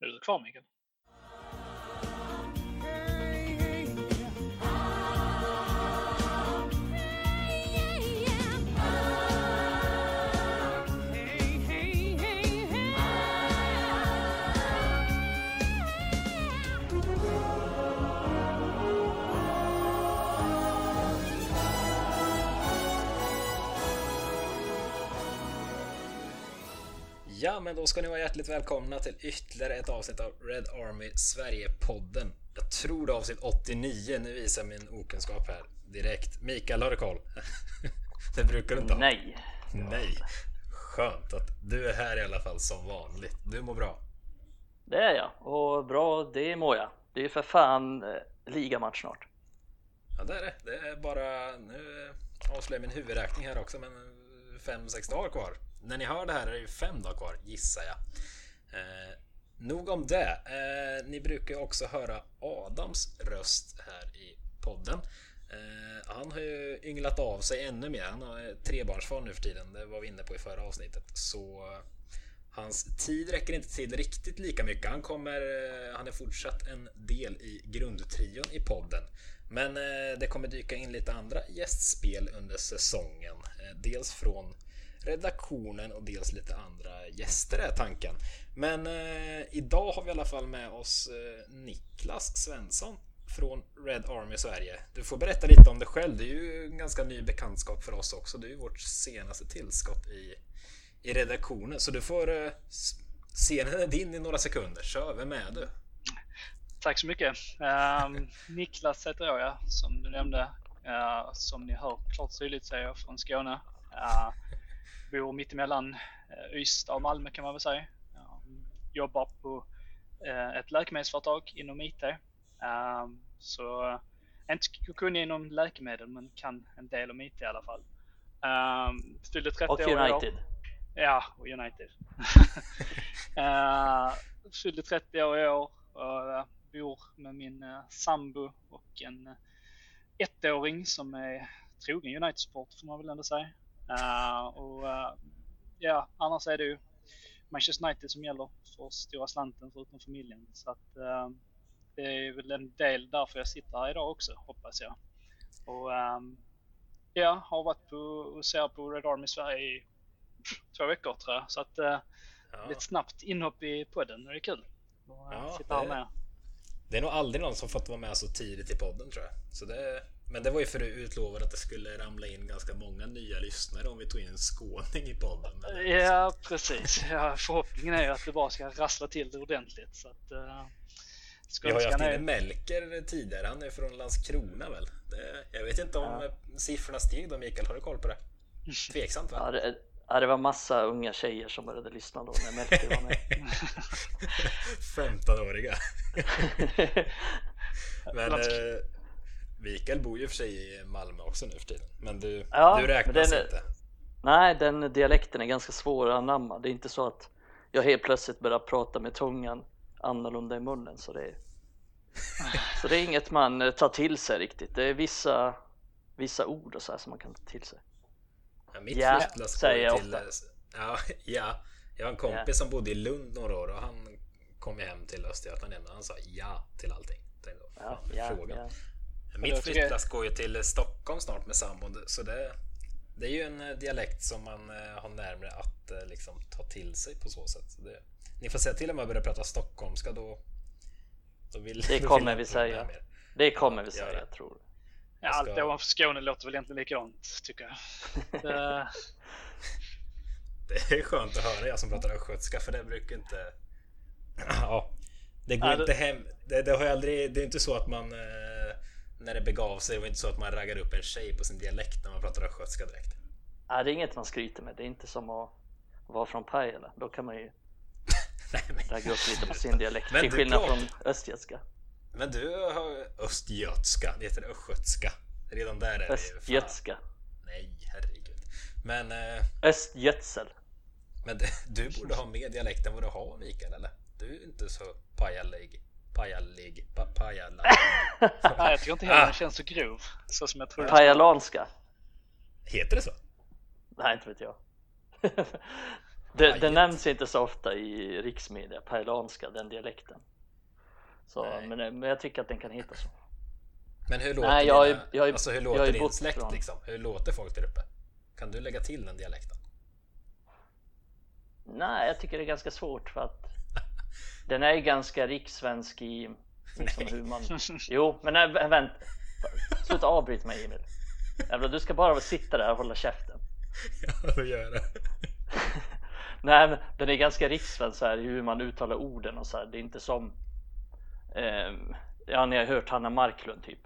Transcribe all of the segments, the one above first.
Är du kvar Mikael? Ja, men då ska ni vara hjärtligt välkomna till ytterligare ett avsnitt av Red Army Sverige-podden. Jag tror det är avsnitt 89. Nu visar min okunskap här direkt. Mikael, har du koll? det brukar du inte ha. Nej. Nej. Skönt att du är här i alla fall som vanligt. Du mår bra. Det är jag och bra det mår jag. Det är ju för fan eh, ligamatch snart. Ja, det är det. Det är bara... Nu avslöjar min huvudräkning här också, men fem, sex dagar kvar. När ni hör det här är det ju fem dagar kvar, gissar jag. Eh, nog om det. Eh, ni brukar ju också höra Adams röst här i podden. Eh, han har ju ynglat av sig ännu mer. Han har trebarnsfar nu för tiden. Det var vi inne på i förra avsnittet. Så eh, hans tid räcker inte till riktigt lika mycket. Han kommer, eh, han är fortsatt en del i grundtrion i podden. Men eh, det kommer dyka in lite andra gästspel under säsongen. Eh, dels från redaktionen och dels lite andra gäster är tanken. Men eh, idag har vi i alla fall med oss eh, Niklas Svensson från Red Army Sverige. Du får berätta lite om dig själv. Det är ju en ganska ny bekantskap för oss också. Du är ju vårt senaste tillskott i, i redaktionen. Så du får eh, scenen är din i några sekunder. Kör, vem är du? Tack så mycket. Um, Niklas heter jag, ja, som du nämnde. Uh, som ni hör klart och tydligt så är jag från Skåne. Uh, bor mittemellan uh, Ystad och Malmö kan man väl säga. Jobbar på uh, ett läkemedelsföretag inom IT. Uh, så uh, inte kunnig inom läkemedel men kan en del om IT i alla fall. Um, fyllde 30 och år United. Ja, och United. uh, fyllde 30 år i år och bor med min sambo och en ettåring som är trogen United-support får man väl ändå säga. Uh, och ja, annars är det ju Manchester United som gäller för stora slanten förutom familjen. Så att det är väl en del därför jag sitter här idag också hoppas jag. Och um, ja, har varit på och ser på Red Army Sverige i två veckor tror jag. Så att uh, ja. lite snabbt inhopp i podden, det är kul. Och, ja, sitta här med. Det är nog aldrig någon som fått vara med så tidigt i podden tror jag. Så det, men det var ju för att utlovad att det skulle ramla in ganska många nya lyssnare om vi tog in en skåning i podden. Ja, precis. Ja, förhoppningen är ju att det bara ska rassla till det ordentligt. Så att, uh, vi har ju haft inne Melker tidigare. Han är från Landskrona väl? Det, jag vet inte om ja. siffrorna steg då Mikael. Har du koll på det? Tveksamt va? Ja, det, ja, det var massa unga tjejer som började lyssna då när Melker var med. 15-åriga. Men eh, Mikael bor ju för sig i Malmö också nu för tiden. Men du, ja, du räknas den, inte. Nej, den dialekten är ganska svår att anamma. Det är inte så att jag helt plötsligt börjar prata med tungan annorlunda i munnen. Så det är, så det är inget man tar till sig riktigt. Det är vissa, vissa ord och så här som man kan ta till sig. Ja, mitt ja säger jag till, ofta. Ja, ja, jag har en kompis ja. som bodde i Lund några år och han kom hem till Östergötland igen och han sa ja till allting. Ja, ja, frågan. Ja. Mitt flyttlass går ju till Stockholm snart med sambon så det, det är ju en dialekt som man har närmare att liksom ta till sig på så sätt. Så det, ni får säga till om jag börjar prata stockholmska då. då vill, det kommer då vill vi säga. Det kommer vi säga, jag tror. Ja, allt ska... ovanför Skåne låter väl egentligen likadant tycker jag. det... det är skönt att höra jag som pratar östgötska för det brukar inte... ja, det går ja, inte hem. Det, det, har aldrig, det är inte så att man eh, när det begav sig, det var inte så att man raggar upp en tjej på sin dialekt när man pratar östgötska direkt. Ja, det är inget man skryter med. Det är inte som att vara från Pajala. Då kan man ju ragga upp lite på sin dialekt. Till skillnad pratar... från östgötska. Men du har östgötska, det heter östgötska. Redan där är det Östgötska. Nej, herregud. Men... Eh... Östgötsel. Men du borde ha mer dialekt än vad du har Mikael, eller? Du är inte så pajalig. Pajalig. Pa, pajala. Nej, jag tycker inte heller ah. den känns så grov. Så som jag tror Pajalanska. Heter det så? Nej, inte vet jag. Det, det nämns inte så ofta i riksmedia, pajlanska, den dialekten. Så, men, men jag tycker att den kan heta så. Men hur låter, Nej, jag dina, jag alltså, hur jag låter ju din släkt från- liksom? Hur låter folk där uppe? Kan du lägga till den dialekten? Nej, jag tycker det är ganska svårt för att den är ganska rikssvensk i liksom hur man... Jo, men nej, vä- vänt. Sluta avbryta mig Emil. Jävlar, du ska bara sitta där och hålla käften. Ja, då gör det. Nej, men den är ganska rikssvensk så här, hur man uttalar orden och så här. Det är inte som... ehm, ja, ni har hört Hanna Marklund typ.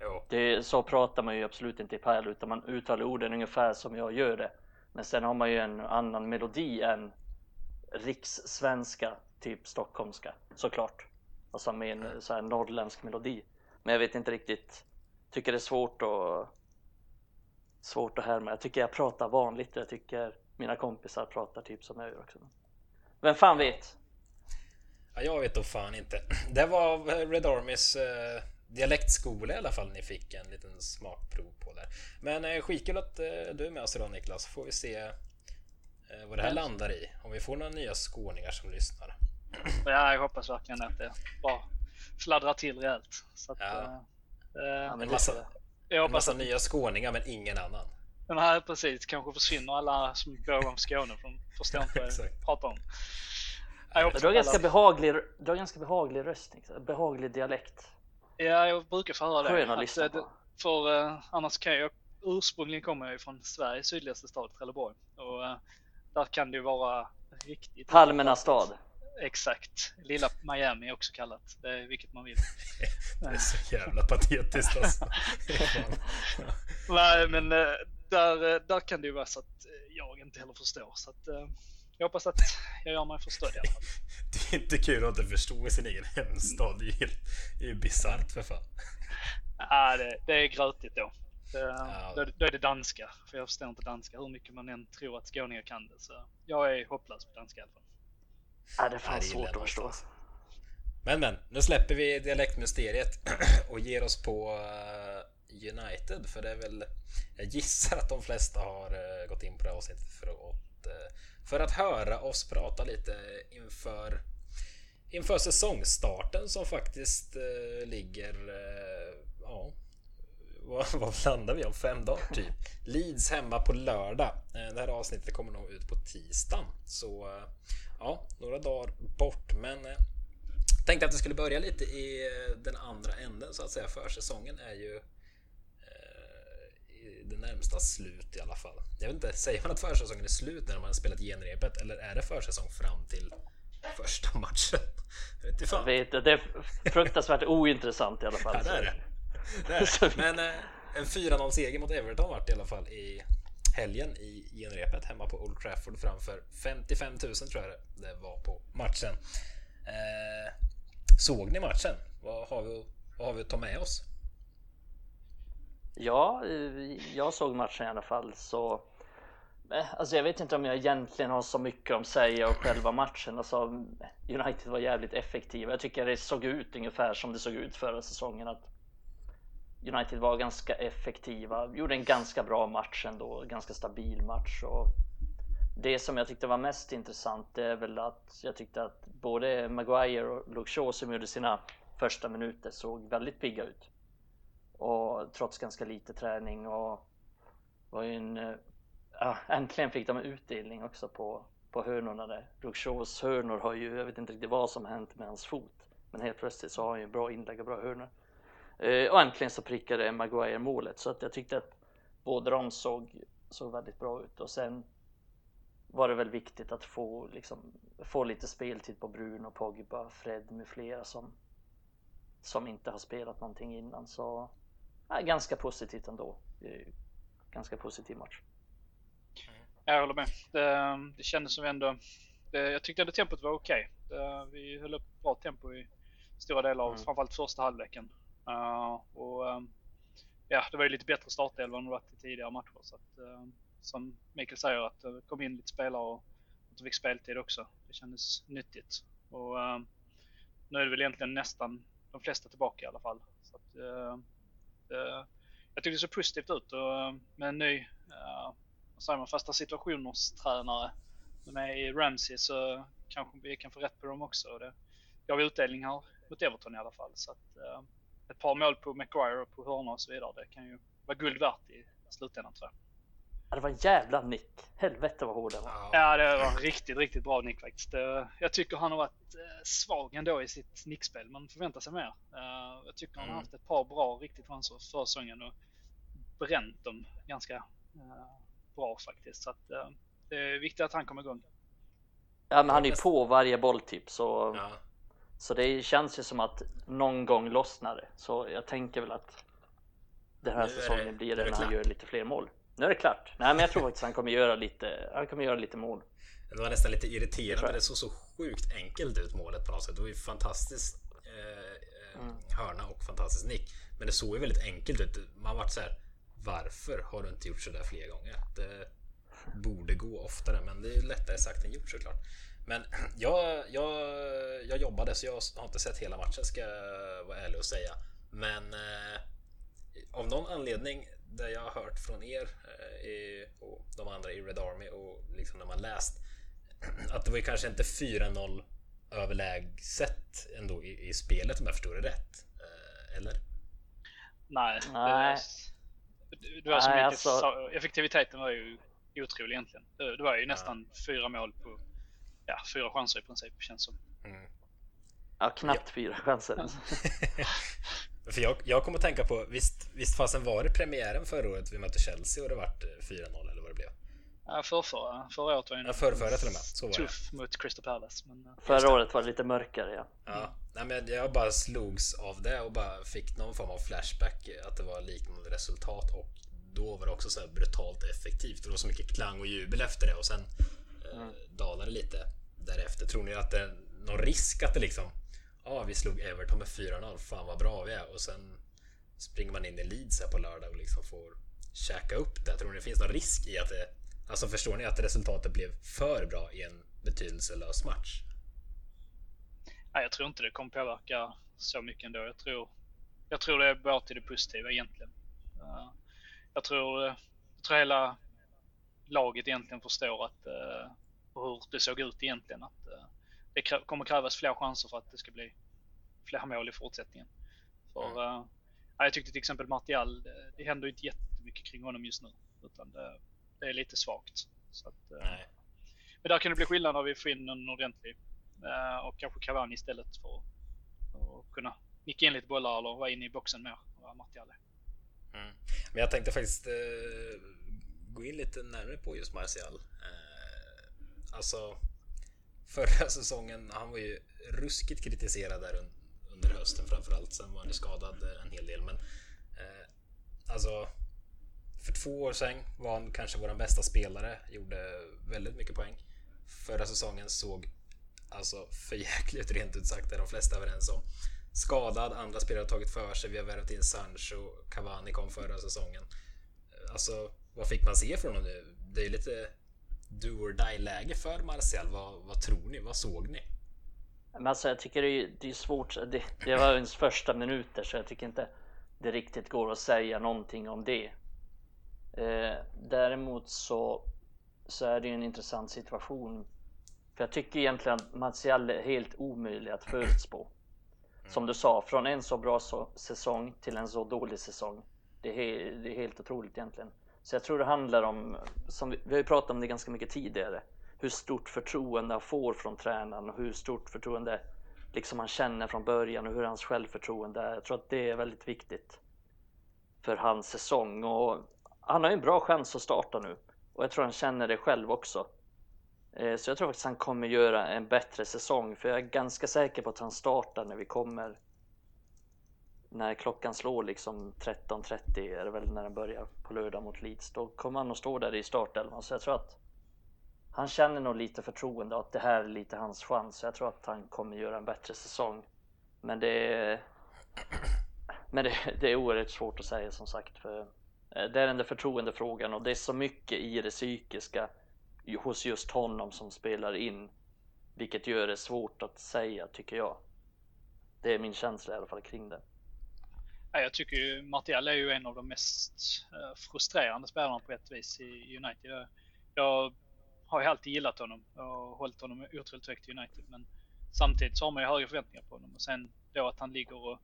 Jo. Det så pratar man ju absolut inte i Pajala utan man uttalar orden ungefär som jag gör det. Men sen har man ju en annan melodi än rikssvenska, typ stockholmska såklart. Alltså med en så här norrländsk melodi. Men jag vet inte riktigt, tycker det är svårt att svårt att härma. Jag tycker jag pratar vanligt och jag tycker mina kompisar pratar typ som jag gör också. Vem fan vet? Ja, jag vet då fan inte. Det var Red Armys eh, dialektskola i alla fall ni fick en liten smakprov på där. Men eh, skitkul att eh, du är med oss idag Niklas. Får vi se eh, vad det här landar i. Om vi får några nya skåningar som lyssnar. Ja, jag hoppas verkligen att det bara fladdrar till rejält. Så att, Ja. eh, Ja, eh, En massa, jag. jag en hoppas massa att nya skåningar men ingen annan. den här precis kanske försvinner alla som bor om Skåne för de förstår inte vad jag pratar om. Jag hoppas Du har ganska alla- behaglig, du har ganska behaglig röst, Niklas. behaglig dialekt. Ja, jag brukar få höra det. Skön att lyssna eh, på. För eh, annars kan jag, ursprungligen kommer jag från Sveriges sydligaste stad, Trelleborg. Och eh, där kan det ju vara riktigt... Palmernas stad. Exakt. Lilla Miami också kallat. Det är vilket man vill. Det är så jävla patetiskt alltså. Nej, men eh, där, eh, där kan det ju vara så att eh, jag inte heller förstår. Så att, eh, jag hoppas att jag gör mig förstådd i alla fall. Det är inte kul att inte förstå i sin egen hemstad. Det är ju, bisarrt för fan. Ja, det, det är grötigt då. Det, Ja. då. Då är det danska, för jag förstår inte danska hur mycket man än tror att skåningar kan det. Så jag är hopplös på danska i alla fall. Ja, det är fan svårt att förstå. någonstans. Men men, nu släpper vi dialektmysteriet och ger oss på eh, United för det är väl Jag gissar att de flesta har eh, gått in på det här avsnittet för att, eh, för att höra oss prata lite inför Inför säsongstarten som faktiskt ligger Ja vad, vad landar vi om? Fem dagar typ. Leeds hemma på lördag. Eh, Det här avsnittet kommer nog ut på tisdagen. Så eh, ja, några dagar bort. Men eh, tänkte att det skulle börja lite i den andra änden så att säga. Försäsongen är ju det närmsta slut i alla fall. Jag vet inte, säger man att försäsongen är slut när man har spelat genrepet eller är det försäsong fram till första matchen? Jag vet inte Jag vet, det är fruktansvärt ointressant i alla fall. Ja, det är det. Det, det. Men eh, en 4-0 seger mot Everton vart i alla fall i helgen i genrepet hemma på Old Trafford framför 55 000 tror jag det- det var på matchen. Eh, såg ni matchen? Vad har vi, vad har vi att ta med oss? Ja, eh, jag såg matchen i alla fall så eh, Alltså jag vet inte om jag egentligen har så mycket att säga om själva matchen. Alltså, United var jävligt effektiva. Jag tycker det såg ut ungefär som det såg ut förra säsongen. Att United var ganska effektiva, gjorde en ganska bra match ändå, ganska stabil match. Och det som jag tyckte var mest intressant det är väl att jag tyckte att både Maguire och Luke Shaw som gjorde sina första minuter såg väldigt pigga ut. Och trots ganska lite träning och var ju en... Äh, äntligen fick de en utdelning också på, på hörnorna där. Luke Shaws hörnor har ju, jag vet inte riktigt vad som hänt med hans fot. Men helt plötsligt så har han ju bra inlägg och bra hörnor. Eh, och äntligen så prickade Maguire målet så att jag tyckte att båda de såg, såg väldigt bra ut. Och sen var det väl viktigt att få, liksom, få lite speltid på Bruno, Pogba, Fred med flera som, som inte har spelat någonting innan. Så ja, ganska positivt ändå. Eh, Ganska positiv match. Jag håller med. Det, det kändes som ändå... Det, jag tyckte att tempot var okej. Det- Vi höll upp bra tempo i stora delar av Mm. framförallt första halvleken. Uh, och um, ja, det var ju lite bättre startelva än det varit i tidigare matcher. Så att, uh, som Mikael säger, att det kom in lite spelare och att de fick speltid också. Det kändes nyttigt. Och nu är det väl egentligen nästan de flesta tillbaka i alla fall. Så att, uh, det, jag tycker det ser positivt ut och uh, med en ny uh, vad säger man, fasta situationers tränare med Ramsey så kanske vi kan få rätt på dem också. Det gav utdelning här mot Everton i alla fall. Så att, uh, ett par mål på McGuire och på hörnor och så vidare. Det kan ju vara guld värt i slutändan tror jag. Ja, det var en jävla nick. Helvete vad hård det var. Ja, det var riktigt, riktigt bra nick faktiskt. Jag tycker han har varit eh, svag ändå i sitt nickspel. Man förväntar sig mer. Eh, jag tycker han har mm. haft ett par bra riktigt chanser för säsongen och bränt dem ganska eh, bra faktiskt. Så att det är viktigt att han kommer igång. Ja, men han är på varje bolltipp så, ja. Så det känns ju som att någon gång lossnar det. Så jag tänker väl att den här säsongen det, blir det när han gör lite fler mål. Nu är det klart. Nej, men jag tror faktiskt han kommer göra lite. Han kommer göra lite mål. Det var nästan lite irriterande. Det såg så sjukt enkelt ut målet på något sätt. Det var ju fantastiskt eh, mm. hörna och fantastisk nick. Men det såg ju väldigt enkelt ut. Man vart så här. Varför har du inte gjort så där fler gånger? Det borde gå oftare, men det är lättare sagt än gjort såklart. Men jag, jag, jag jobbade så jag har inte sett hela matchen ska jag vara ärlig och säga. Men eh, av någon anledning det jag har hört från er eh, och de andra i Red Army och liksom när man läst att det var ju kanske inte 4-0 överlägset ändå i, i, spelet om jag förstår det rätt. Eh, eller? Nej. Nej. Det, det var så mycket, alltså... effektiviteten var ju otrolig egentligen. Det, det var ju nästan ja. fyra mål på ja, fyra chanser i princip känns som. Mm. Ja, knappt ja. fyra chanser. För jag, jag kommer att tänka på, visst, visst fasen var det premiären förra året vi mötte Chelsea och det vart 4-0 eh, eller vad det blev? Ja, förrförra. Förra året var ju ja, förrförra till och med. Så var tuff det. mot Crystal Palace. Men... Eh, förra året var det lite mörkare ja. Ja, nej, men jag bara slogs av det och bara fick någon form av flashback att det var liknande resultat och då var det också så här brutalt effektivt. Det var så mycket klang och jubel efter det och sen eh, Eh, mm. dalade lite därefter. Tror ni att det är någon risk att det liksom ja, vi slog Everton med 4-0, fan vad bra vi är. Och sen springer man in i Leeds här på lördag och liksom får käka upp det. Tror ni det finns någon risk i att det... Alltså förstår ni att resultatet blev för bra i en betydelselös match? Nej, jag tror inte det kommer påverka så mycket ändå. Jag tror, jag tror det är bara till det positiva egentligen. Eh, jag tror, eh, jag tror hela laget egentligen förstår att uh, hur det såg ut egentligen. Att, uh, det kommer krävas fler chanser för att det ska bli fler mål i fortsättningen. För, mm. uh, jag tyckte till exempel Martial, det, det händer inte jättemycket kring honom just nu. Utan det, det är lite svagt. Så att, uh, men där kan det bli skillnad när vi får in en ordentlig uh, och kanske Cavani istället för att kunna nicka in lite bollar eller vara inne i boxen mer. Martial mm. Men jag tänkte faktiskt gå in lite närmare på just Martial. Eh, alltså förra säsongen. Han var ju ruskigt kritiserad där under hösten framförallt. Sen var han ju skadad en hel del. Men eh, alltså för två år sedan var han kanske vår bästa spelare. Gjorde väldigt mycket poäng. Förra säsongen såg alltså för jäkligt rent ut sagt. det är de flesta överens om. Skadad, andra spelare har tagit för sig. Vi har värvat in Sancho. Cavani kom förra säsongen. Eh, alltså, vad fick man se från honom nu? Det är lite do or die läge för Marcel. Vad, vad tror ni? Vad såg ni? Men alltså, jag tycker det är, det är svårt. Det, det var ens första minuter så jag tycker inte det riktigt går att säga någonting om det. Eh, däremot så, så är det ju en intressant situation. För jag tycker egentligen att Martial är helt omöjlig att förutspå. Som du sa, från en så bra så, säsong till en så dålig säsong. Det är, det är helt otroligt egentligen. Så jag tror det handlar om, som vi, vi har ju pratat om det ganska mycket tidigare, hur stort förtroende han får från tränaren och hur stort förtroende liksom han känner från början och hur hans självförtroende är. Jag tror att det är väldigt viktigt för hans säsong och han har ju en bra chans att starta nu och jag tror han känner det själv också. Eh, så jag tror faktiskt han kommer göra en bättre säsong för jag är ganska säker på att han startar när vi kommer när klockan slår liksom 13.30 är det väl när den börjar på lördag mot Leeds. Då kommer han att stå där i startelvan. Så jag tror att han känner nog lite förtroende och att det här är lite hans chans. Jag tror att han kommer göra en bättre säsong. Men det är, men det, det är oerhört svårt att säga som sagt. För eh, det är den där förtroendefrågan och det är så mycket i det psykiska hos just honom som spelar in. Vilket gör det svårt att säga tycker jag. Det är min känsla i alla fall kring det. Jag tycker ju Martial är ju en av de mest eh, frustrerande spelarna på ett vis i United. Jag har ju alltid gillat honom och hållit honom otroligt högt i United. Men samtidigt så har man ju höga förväntningar på honom och sen då att han ligger och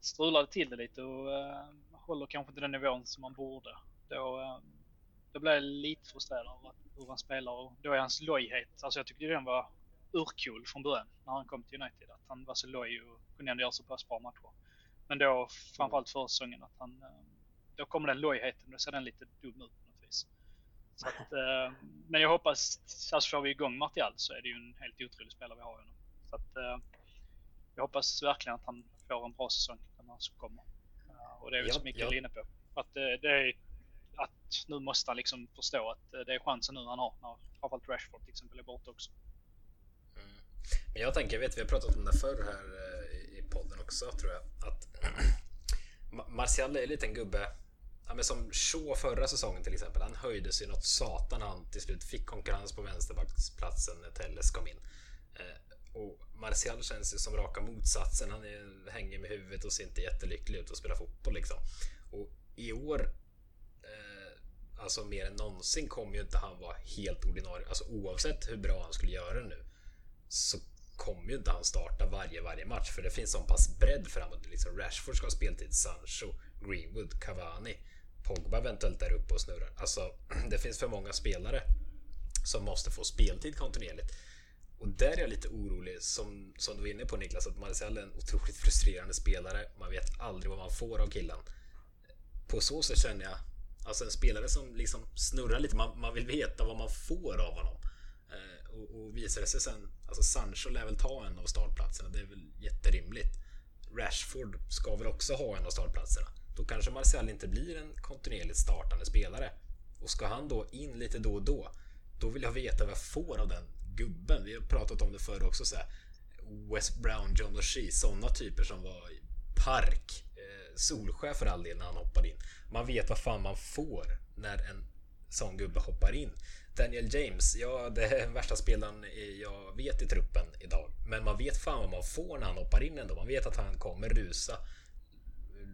strular till det lite och uh, håller kanske inte den nivån som man borde. Då, uh, då blir jag lite frustrerad över hur han spelar och då är hans lojhet, alltså jag tyckte den var urcool från början när han kom till United. Att han var så loj och kunde ändå göra så pass bra matcher. Men då framförallt förra säsongen att han, eh, då kommer den lojheten, då ser den lite dum ut på något vis. Så att, eh, men jag hoppas, alltså får vi igång Martial så är det ju en helt otrolig spelare vi har honom. Så att, eh, jag hoppas verkligen att han får en bra säsong den här som kommer. Och det är väl som Mikael ja. inne på. Att det är att nu måste han liksom förstå att det är chansen nu han har när framförallt Rashford till exempel är borta också. Mm. Men jag tänker, jag vet vi har pratat om det förr här podden också tror jag. Att Martial är lite en gubbe Ja, men som Shaw förra säsongen till exempel. Han höjde sig något satan han till slut fick konkurrens på vänsterbacksplatsen när Telles kom in. Eh, och Martial känns ju som raka motsatsen. Han är, hänger med huvudet och ser inte jättelycklig ut och spelar fotboll liksom. Och i år, eh, alltså mer än någonsin, kommer ju inte han vara helt ordinarie. Alltså oavsett hur bra han skulle göra nu så kommer ju inte han starta varje, varje match för det finns så pass bredd framåt. Liksom Rashford ska ha speltid, Sancho, Greenwood, Cavani, Pogba eventuellt där uppe och snurrar. Alltså, det finns för många spelare som måste få speltid kontinuerligt. Och där är jag lite orolig, som, som du var inne på Niklas, att Marcel är en otroligt frustrerande spelare. Man vet aldrig vad man får av killen. På så sätt känner jag, alltså en spelare som liksom snurrar lite, man, man vill veta vad man får av honom. Eh, och, och visar det sig sen, alltså Sancho lär väl ta en av startplatserna, det är väl jätterimligt. Rashford ska väl också ha en av startplatserna. Då kanske Marcel inte blir en kontinuerligt startande spelare. Och ska han då in lite då och då, då vill jag veta vad jag får av den gubben. Vi har pratat om det förr också. Så här, West Brown, John O'Shea, sådana typer som var i Park, eh, Solskär för all del när han hoppade in. Man vet vad fan man får när en sån gubbe hoppar in. Daniel James, ja det är värsta spelaren jag vet i truppen idag. Men man vet fan vad man får när han hoppar in ändå. Man vet att han kommer rusa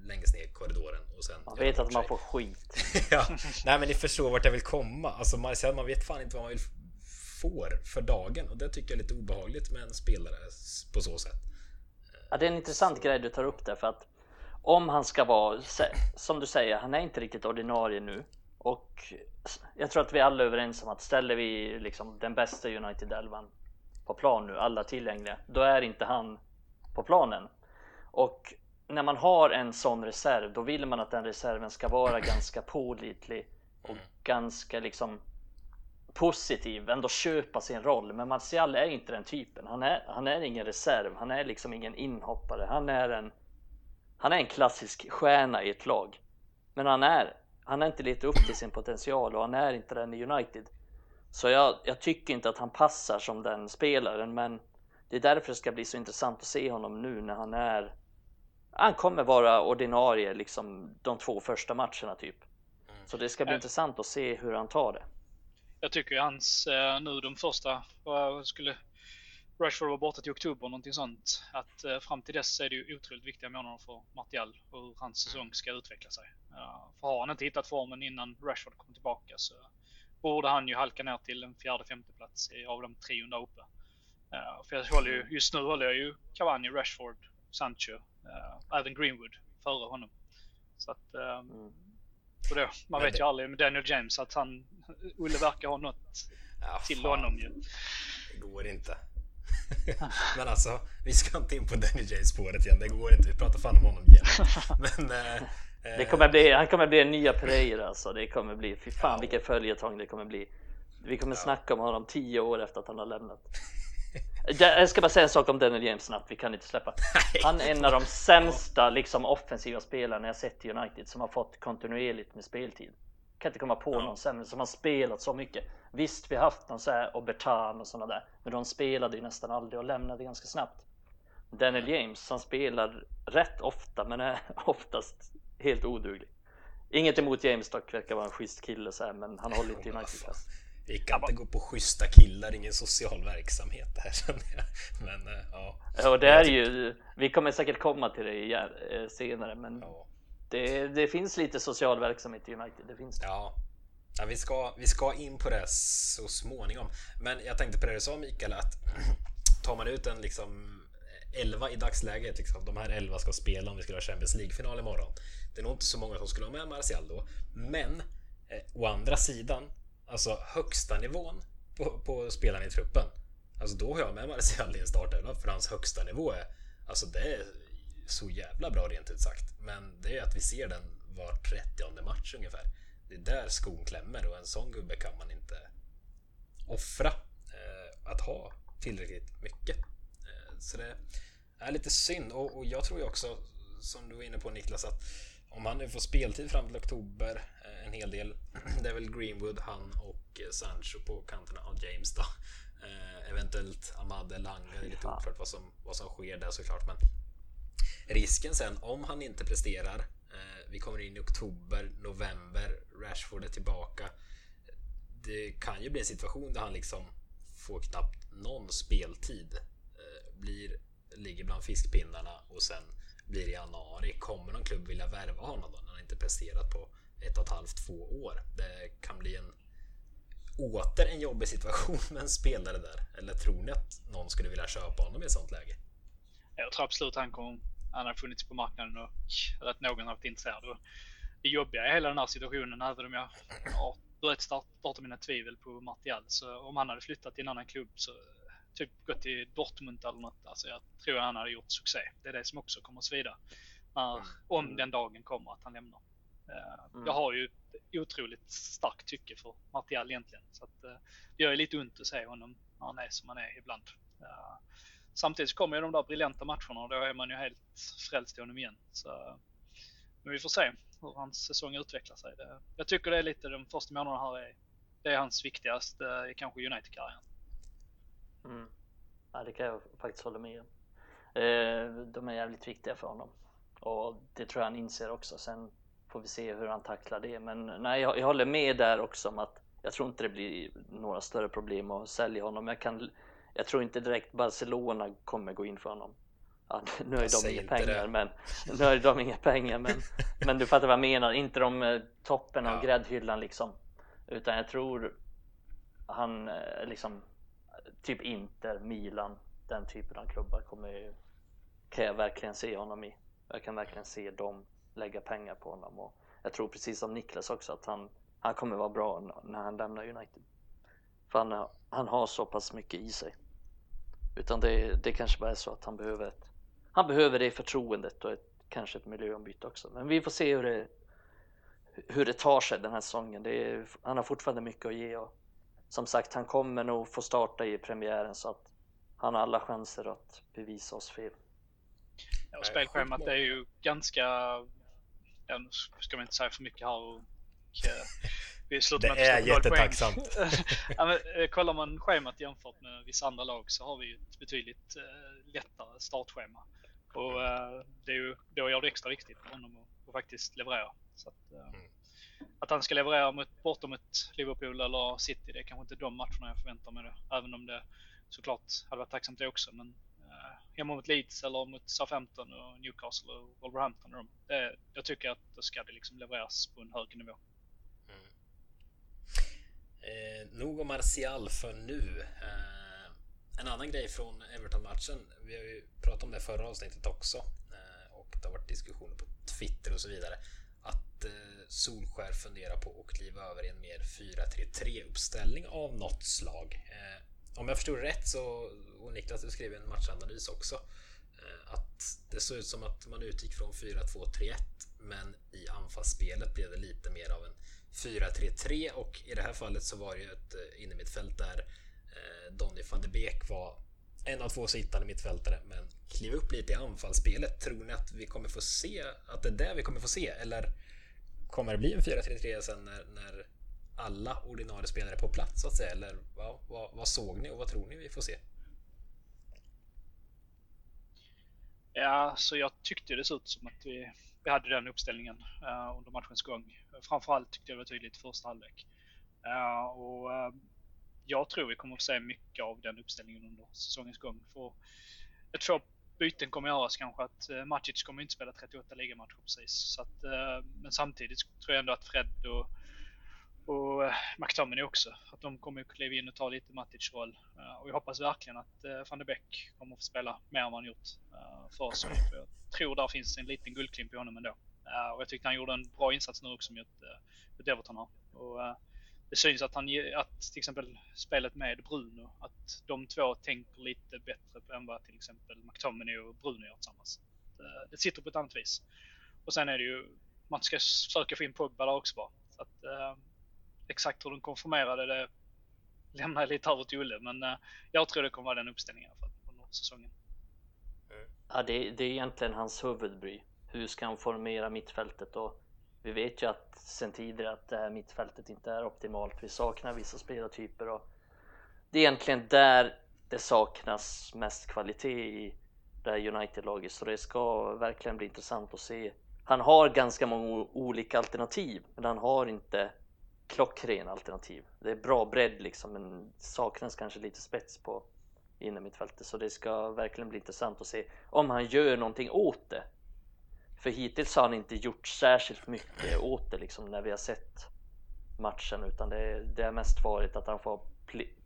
längst ner i korridoren. Och sen man vet att man får skit. ja, nej men ni förstår vart jag vill komma. Alltså Marcel, man vet fan inte vad man vill får för dagen och det tycker jag är lite obehagligt med en spelare på så sätt. Ja, det är en intressant grej du tar upp där för att om han ska vara, som du säger, han är inte riktigt ordinarie nu och jag tror att vi alla är överens om att ställer vi liksom den bästa United 11 på plan nu, alla tillgängliga, då är inte han på planen. Och när man har en sån reserv, då vill man att den reserven ska vara ganska pålitlig och ganska liksom positiv, ändå köpa sin roll. Men Martial är inte den typen. Han är, han är ingen reserv, han är liksom ingen inhoppare. Han är en, han är en klassisk stjärna i ett lag. Men han är, han har inte levt upp till sin potential och han är inte den i United. Så jag, jag tycker inte att han passar som den spelaren, men det är därför det ska bli så intressant att se honom nu när han är han kommer vara ordinarie liksom de två första matcherna typ. Mm. Så det ska bli mm. intressant att se hur han tar det. Jag tycker hans eh, nu de första, vad skulle Rashford vara borta till oktober någonting sånt. Att eh, fram till dess är det ju otroligt viktiga månader för Martial och hur hans säsong ska utveckla sig. för har han inte hittat formen innan Rashford kommer tillbaka så borde han ju halka ner till en fjärde femte plats av de tre där uppe. för jag håller ju, just nu håller jag ju Cavani, Rashford, Sancho Uh, även Greenwood före honom. Så att, um, mm. och då, man vet det... ju aldrig med Daniel James att han, Olle verkar ha något ja, till fan. honom ju. Det går inte. Men alltså, vi ska inte in på Daniel James spåret igen. Det går inte. Vi pratar fan om honom igen. Men, eh, det kommer bli, han kommer bli en nya Pereira alltså. Det kommer bli, fy fan ja. vilken följetong det kommer bli. Vi kommer ja. snacka om honom tio år efter att han har lämnat. Jag ska bara säga en sak om Daniel James snabbt, vi kan inte släppa. Han är en av de sämsta liksom, offensiva spelarna jag sett i United som har fått kontinuerligt med speltid. Kan inte komma på någon sämre som har spelat så mycket. Visst, vi har haft någon så här Obertan och sådana där, men de spelade ju nästan aldrig och lämnade ganska snabbt. Daniel James, han spelar rätt ofta, men är oftast helt oduglig. Inget emot James dock, verkar vara en schysst kille så här, men han håller inte United-klass. Vi kan inte gå på schyssta killar, ingen social verksamhet här känner jag. Men eh, ja. Ja, det är ju, vi kommer säkert komma till det eh, senare, men ja det, det finns lite social verksamhet i United. Det finns det. Ja, Ja, vi, ska, vi ska in på det så småningom. Men jag tänkte på det du sa Mikael, att tar man ut en liksom 11 i dagsläget, liksom, de här 11 ska spela om vi skulle ha Champions League-final imorgon. Det är nog inte så många som skulle ha med Martial då. Men eh, å andra sidan, alltså högsta nivån på, på spelarna i truppen. Alltså då har jag med Martial i en startelva för hans högsta nivå är Alltså det är så jävla bra rent ut sagt. Men det är att vi ser den var 30 match ungefär. Det är där skon klämmer och en sån gubbe kan man inte offra eh, att ha tillräckligt mycket. Eh, så det är lite synd och, och, jag tror ju också som du var inne på Niklas att om han nu får speltid fram till oktober eh, en hel del. Det är väl Greenwood, han och eh, Sancho på kanterna och James då. Eh, eventuellt Ahmad Lang. Det är lite oklart vad som, vad som sker där såklart. Men risken sen om han inte presterar. Eh, vi kommer in i oktober, november. Rashford är tillbaka. Det kan ju bli en situation där han liksom får knappt någon speltid. Eh, blir, ligger bland fiskpinnarna och sen blir i januari. Kommer någon klubb vilja värva honom då när han inte presterat på ett och ett halvt, två år? Det kan bli en åter en jobbig situation med en spelare där? Eller tror ni att någon skulle vilja köpa honom i ett sånt läge? Jag tror absolut han kommer, han har funnits på marknaden och att någon har varit intresserad. Och det jobbiga i hela den här situationen, även om jag har börjat starta mina tvivel på Martial, så om han hade flyttat till en annan klubb så typ gått till Dortmund eller något, alltså jag tror han hade gjort succé. Det är det som också kommer att svida. När, om den dagen kommer att han lämnar. Eh, mm. Jag har ju ett otroligt starkt tycke för Martial egentligen. Så att, eh, det gör ju lite ont att se honom när han är som han är ibland. Samtidigt samtidigt kommer ju de där briljanta matcherna och då är man ju helt frälst i honom igen. Så, men vi får se hur hans säsong utvecklar sig. Det, jag tycker det är lite de första månaderna här är, det är hans viktigaste i kanske United-karriären. Mm. Ja, det kan jag faktiskt hålla med om. Eh, de är jävligt viktiga för honom. Och det tror jag han inser också. Sen får vi se hur han tacklar det. Men nej, jag, jag håller med där också om att jag tror inte det blir några större problem att sälja honom. Jag, kan, jag tror inte direkt Barcelona kommer gå in för honom. Ja, nu har de inga pengar, det. men nu har de inga pengar, men, men du fattar vad jag menar. Inte de eh, toppen av ja. gräddhyllan liksom, utan jag tror han eh, liksom typ Inter, Milan, den typen av klubbar kommer kan jag verkligen se honom i. Jag kan verkligen se dem lägga pengar på honom. Och jag tror precis som Niklas också att han, han kommer vara bra när han lämnar United. För han, han har så pass mycket i sig. Utan det, det kanske bara är så att han behöver ett, han behöver det förtroendet och ett, kanske ett miljöombyte också. Men vi får se hur det, hur det tar sig den här säsongen. Är, han har fortfarande mycket att ge och som sagt, han kommer nog få starta i premiären så att han har alla chanser att bevisa oss fel. Ja, spelschemat är ju ganska ja, nu ska man inte säga för mycket här och, vi Det är jättetacksamt. ja, men, eh, kollar man schemat jämfört med vissa andra lag så har vi ett betydligt eh, lättare startschema. Och eh, det är ju, då gör det extra viktigt för honom att, att faktiskt leverera. Så att, eh, mm. att han ska leverera mot, bortom ett Liverpool eller City, det är kanske inte de matcherna jag förväntar mig det. Även om det såklart hade varit tacksamt det också. Men hemma mot Leeds eller mot Southampton och Newcastle och Wolverhampton. Och det, jag tycker att då ska det liksom levereras på en hög nivå. Eh, nog om Martial för nu. Eh, en annan grej från Everton-matchen. Vi har ju pratat om det förra avsnittet också. Eh, och det har varit diskussioner på Twitter och så vidare. Att eh, Solskär funderar på att kliva över i en mer 4-3-3 uppställning av något slag. Eh, om jag förstod rätt så, och Niklas du skrev en matchanalys också, eh, att det såg ut som att man utgick från 4-2-3-1 men i anfallsspelet blev det lite mer av en 4-3-3 och i det här fallet så var det ju ett eh, innermittfält där eh, Donny van de Beek var en av två sittande mittfältare men kliv upp lite i anfallsspelet. Tror ni att vi kommer få se att det är det vi kommer få se eller kommer det bli en 4-3-3 sen när, när alla ordinarie spelare är på plats så att säga? Eller vad, vad, vad, såg ni och vad tror ni vi får se? Ja, så jag tyckte det såg ut som att vi, vi hade den uppställningen uh, under matchens gång. Framförallt tyckte jag det var tydligt i första halvlek. Uh, och uh, jag tror vi kommer att få se mycket av den uppställningen under säsongens gång. För ett få byten kommer att göras kanske att uh, Macic kommer inte spela 38 ligamatcher precis. Så att, men samtidigt tror jag ändå att Fred och och eh, McTominay också. Att de kommer att kliva in och ta lite Matic roll. Eh, och jag hoppas verkligen att eh, van de Beek kommer att få spela mer än vad han gjort för oss. För Jag tror där finns en liten guldklimp i honom ändå. Och jag tyckte han gjorde en bra insats nu också mot, mot Everton här. Och, det syns att, han, att till exempel spelet med Bruno, att de två tänker lite bättre än vad till exempel McTominay och Bruno gör tillsammans. Det, det sitter på ett annat vis. Och sen är det ju, man ska försöka få in Pogba där också bara. Så att, exakt hur de konfirmerade det lämnar jag lite över till Olle, men eh, jag tror det kommer vara den uppställningen i alla fall under säsongen. Mm. Ja, det, det, är egentligen hans huvudbry. Hur ska han formera mittfältet? Och vi vet ju att sen tidigare att det här mittfältet inte är optimalt. Vi saknar vissa spelartyper och det är egentligen där det saknas mest kvalitet i det här United-laget. Så det ska verkligen bli intressant att se. Han har ganska många olika alternativ, men han har inte klockren alternativ. Det är bra bredd liksom men saknas kanske lite spets på innermittfältet så det ska verkligen bli intressant att se om han gör någonting åt det. För hittills har han inte gjort särskilt mycket åt det liksom när vi har sett matchen utan det, det har mest varit att han får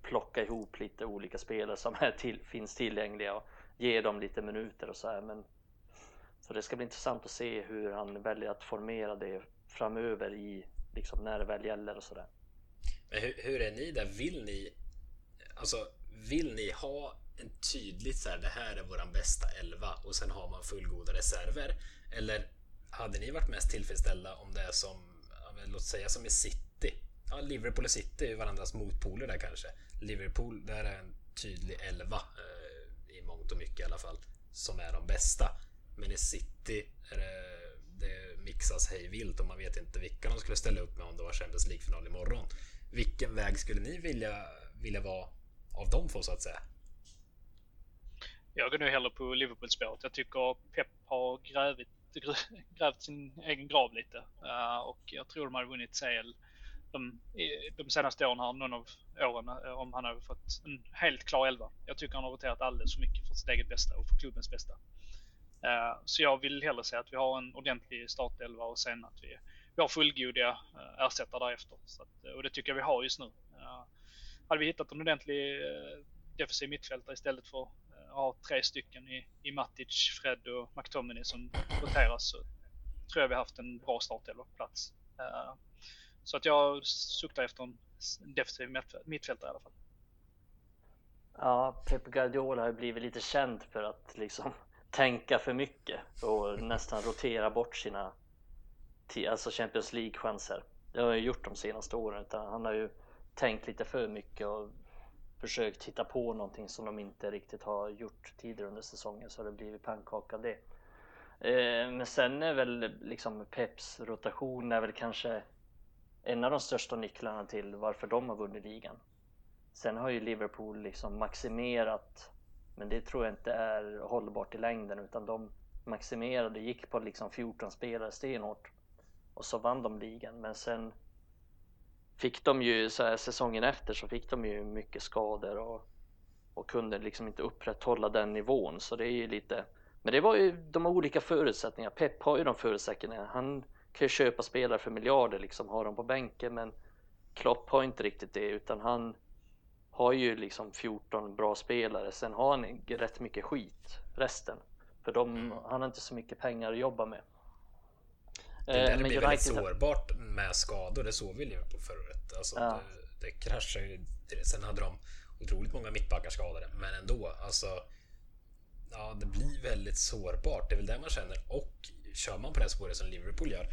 plocka ihop lite olika spelare som är till, finns tillgängliga och ge dem lite minuter och så här. Men, så det ska bli intressant att se hur han väljer att formera det framöver i liksom när det väl gäller och sådär. Men hur, hur, är ni där? Vill ni alltså vill ni ha en tydligt så här, det här är våran bästa elva och sen har man fullgoda reserver? Eller hade ni varit mest tillfredsställda om det är som, låt säga som i City? Ja, Liverpool och City är ju varandras motpoler där kanske. Liverpool, där är en tydlig elva eh, i mångt och mycket i alla fall, som är de bästa. Men i City är det det mixas hej vilt och man vet inte vilka de skulle ställa upp med om det var Champions League-final imorgon. Vilken väg skulle ni vilja, vilja vara av de två så att säga? Jag går nu hellre på Liverpool-spåret. Jag tycker Pep har grävt, grävt sin egen grav lite uh, och jag tror de hade vunnit CL de, de senaste åren här, någon av åren, eh, om han hade fått en helt klar elva. Jag tycker han har roterat alldeles för mycket för sitt eget bästa och för klubbens bästa. Eh, så jag vill hellre säga att vi har en ordentlig startelva och sen att vi, vi har fullgoda eh, ersättare därefter. Så att, eh, och det tycker jag vi har just nu. Eh, hade vi hittat en ordentlig eh, defensiv mittfältare istället för eh, att ha tre stycken i, i Matic, Fred och McTominay som roteras så tror jag vi haft en bra startelva på plats. Så att jag suktar efter en defensiv mittfältare i alla fall. Ja, Pep Guardiola har blivit lite känd för att liksom tänka för mycket och nästan rotera bort sina alltså Champions League-chanser. Det har jag gjort de senaste åren utan han har ju tänkt lite för mycket och försökt hitta på någonting som de inte riktigt har gjort tidigare under säsongen så har det blivit pannkaka av det. Eh, men sen är väl liksom Peps rotation är väl kanske en av de största nycklarna till varför de har vunnit ligan. Sen har ju Liverpool liksom maximerat men det tror jag inte är hållbart i längden utan de maximerade, gick på liksom 14 spelare stenhårt och så vann de ligan. Men sen fick de ju så här, säsongen efter så fick de ju mycket skador och, och kunde liksom inte upprätthålla den nivån så det är ju lite men det var ju de har olika förutsättningar. Pep har ju de förutsättningarna. Han kan ju köpa spelare för miljarder liksom, ha dem på bänken men Klopp har inte riktigt det utan han har ju liksom 14 bra spelare, sen har han rätt mycket skit resten. För de, mm. han har inte så mycket pengar att jobba med. Det där eh, blir väldigt sårbart med skador, det såg vi i Liverpool förra året. Alltså, ja. det, det kraschade ju. Sen hade de otroligt många mittbackar skadade, men ändå. Alltså, ja, det blir väldigt sårbart. Det är väl det man känner. Och kör man på det spåret som Liverpool gör,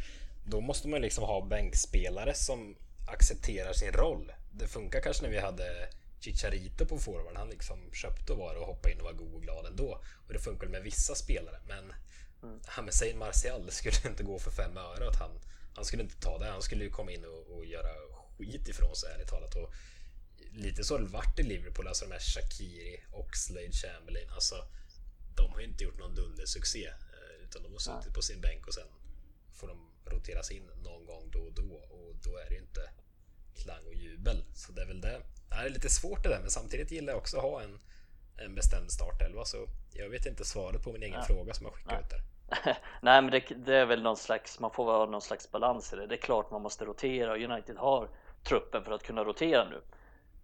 då måste man liksom ha bänkspelare som accepterar sin roll. Det funkar kanske när vi hade Chicharito på forward. Han liksom köpte och var och hoppade in och var god och glad ändå. Och det funkar med vissa spelare. Men mm. han med Saint Martial skulle inte gå för fem öre att han, han skulle inte ta det. Han skulle ju komma in och, och göra skit ifrån sig ärligt talat. Och lite så har det varit i Liverpool. Alltså de här Shakiri, Oxlade, Chamberlain. Alltså de har ju inte gjort någon dundersuccé. Eh, utan de har suttit på sin bänk och sen får de roteras in någon gång då och då. Och då är det ju inte klang och jubel. Så det är väl det det är lite svårt det där men samtidigt gillar jag också att ha en, en bestämd startelva så jag vet inte svaret på min egen ja. fråga som jag skickade ut där. Nej men det, det, är väl någon slags, man får ha någon slags balans i det. Det är klart man måste rotera och United har truppen för att kunna rotera nu.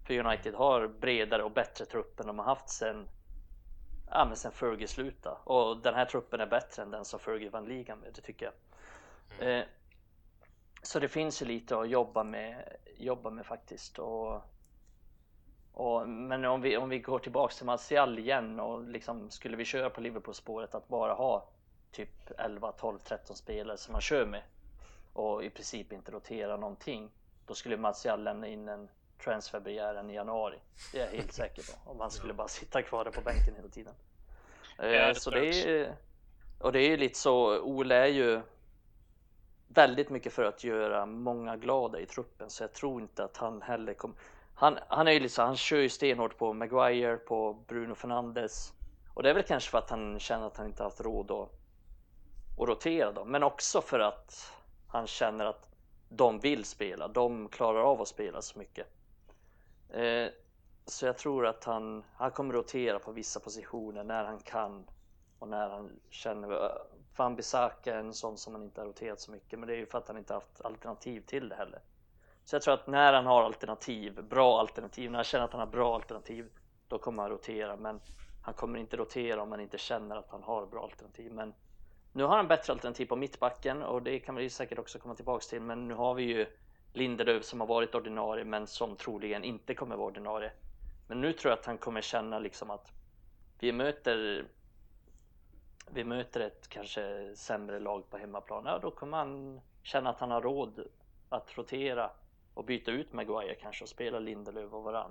För United har bredare och bättre trupp än de har haft sen, ja, men sen Fergie slutade. Och den här truppen är bättre än den som Fergie vann ligan med, det tycker jag. Mm. Eh, så det finns ju lite att jobba med, jobba med faktiskt. Och, och, men om vi, om vi går tillbaks till Martial igen och liksom skulle vi köra på Liverpool-spåret att bara ha typ 11, 12, 13 spelare som man kör med och i princip inte rotera någonting. Då skulle Martial lämna in en transferbegäran i januari. Det är jag helt säker på. Om han skulle bara sitta kvar där på bänken hela tiden. Ja, eh, så det är, och det är ju lite så, Ole är ju väldigt mycket för att göra många glada i truppen så jag tror inte att han heller kommer han, han är ju liksom, han kör ju stenhårt på Maguire, på Bruno Fernandes och det är väl kanske för att han känner att han inte haft råd att, att rotera dem men också för att han känner att de vill spela, de klarar av att spela så mycket. Eh, så jag tror att han, han kommer rotera på vissa positioner när han kan och när han känner eh, Van Bissaka är en sån som han inte har roterat så mycket men det är ju för att han inte haft alternativ till det heller. Så jag tror att när han har alternativ, bra alternativ, när han känner att han har bra alternativ då kommer han rotera men han kommer inte rotera om han inte känner att han har bra alternativ. Men nu har han bättre alternativ på mittbacken och det kan vi säkert också komma tillbaks till men nu har vi ju Lindelöf som har varit ordinarie men som troligen inte kommer vara ordinarie. Men nu tror jag att han kommer känna liksom att vi möter vi möter ett kanske sämre lag på hemmaplan, ja då kommer han känna att han har råd att rotera och byta ut Maguire kanske och spela Lindelöf och varann.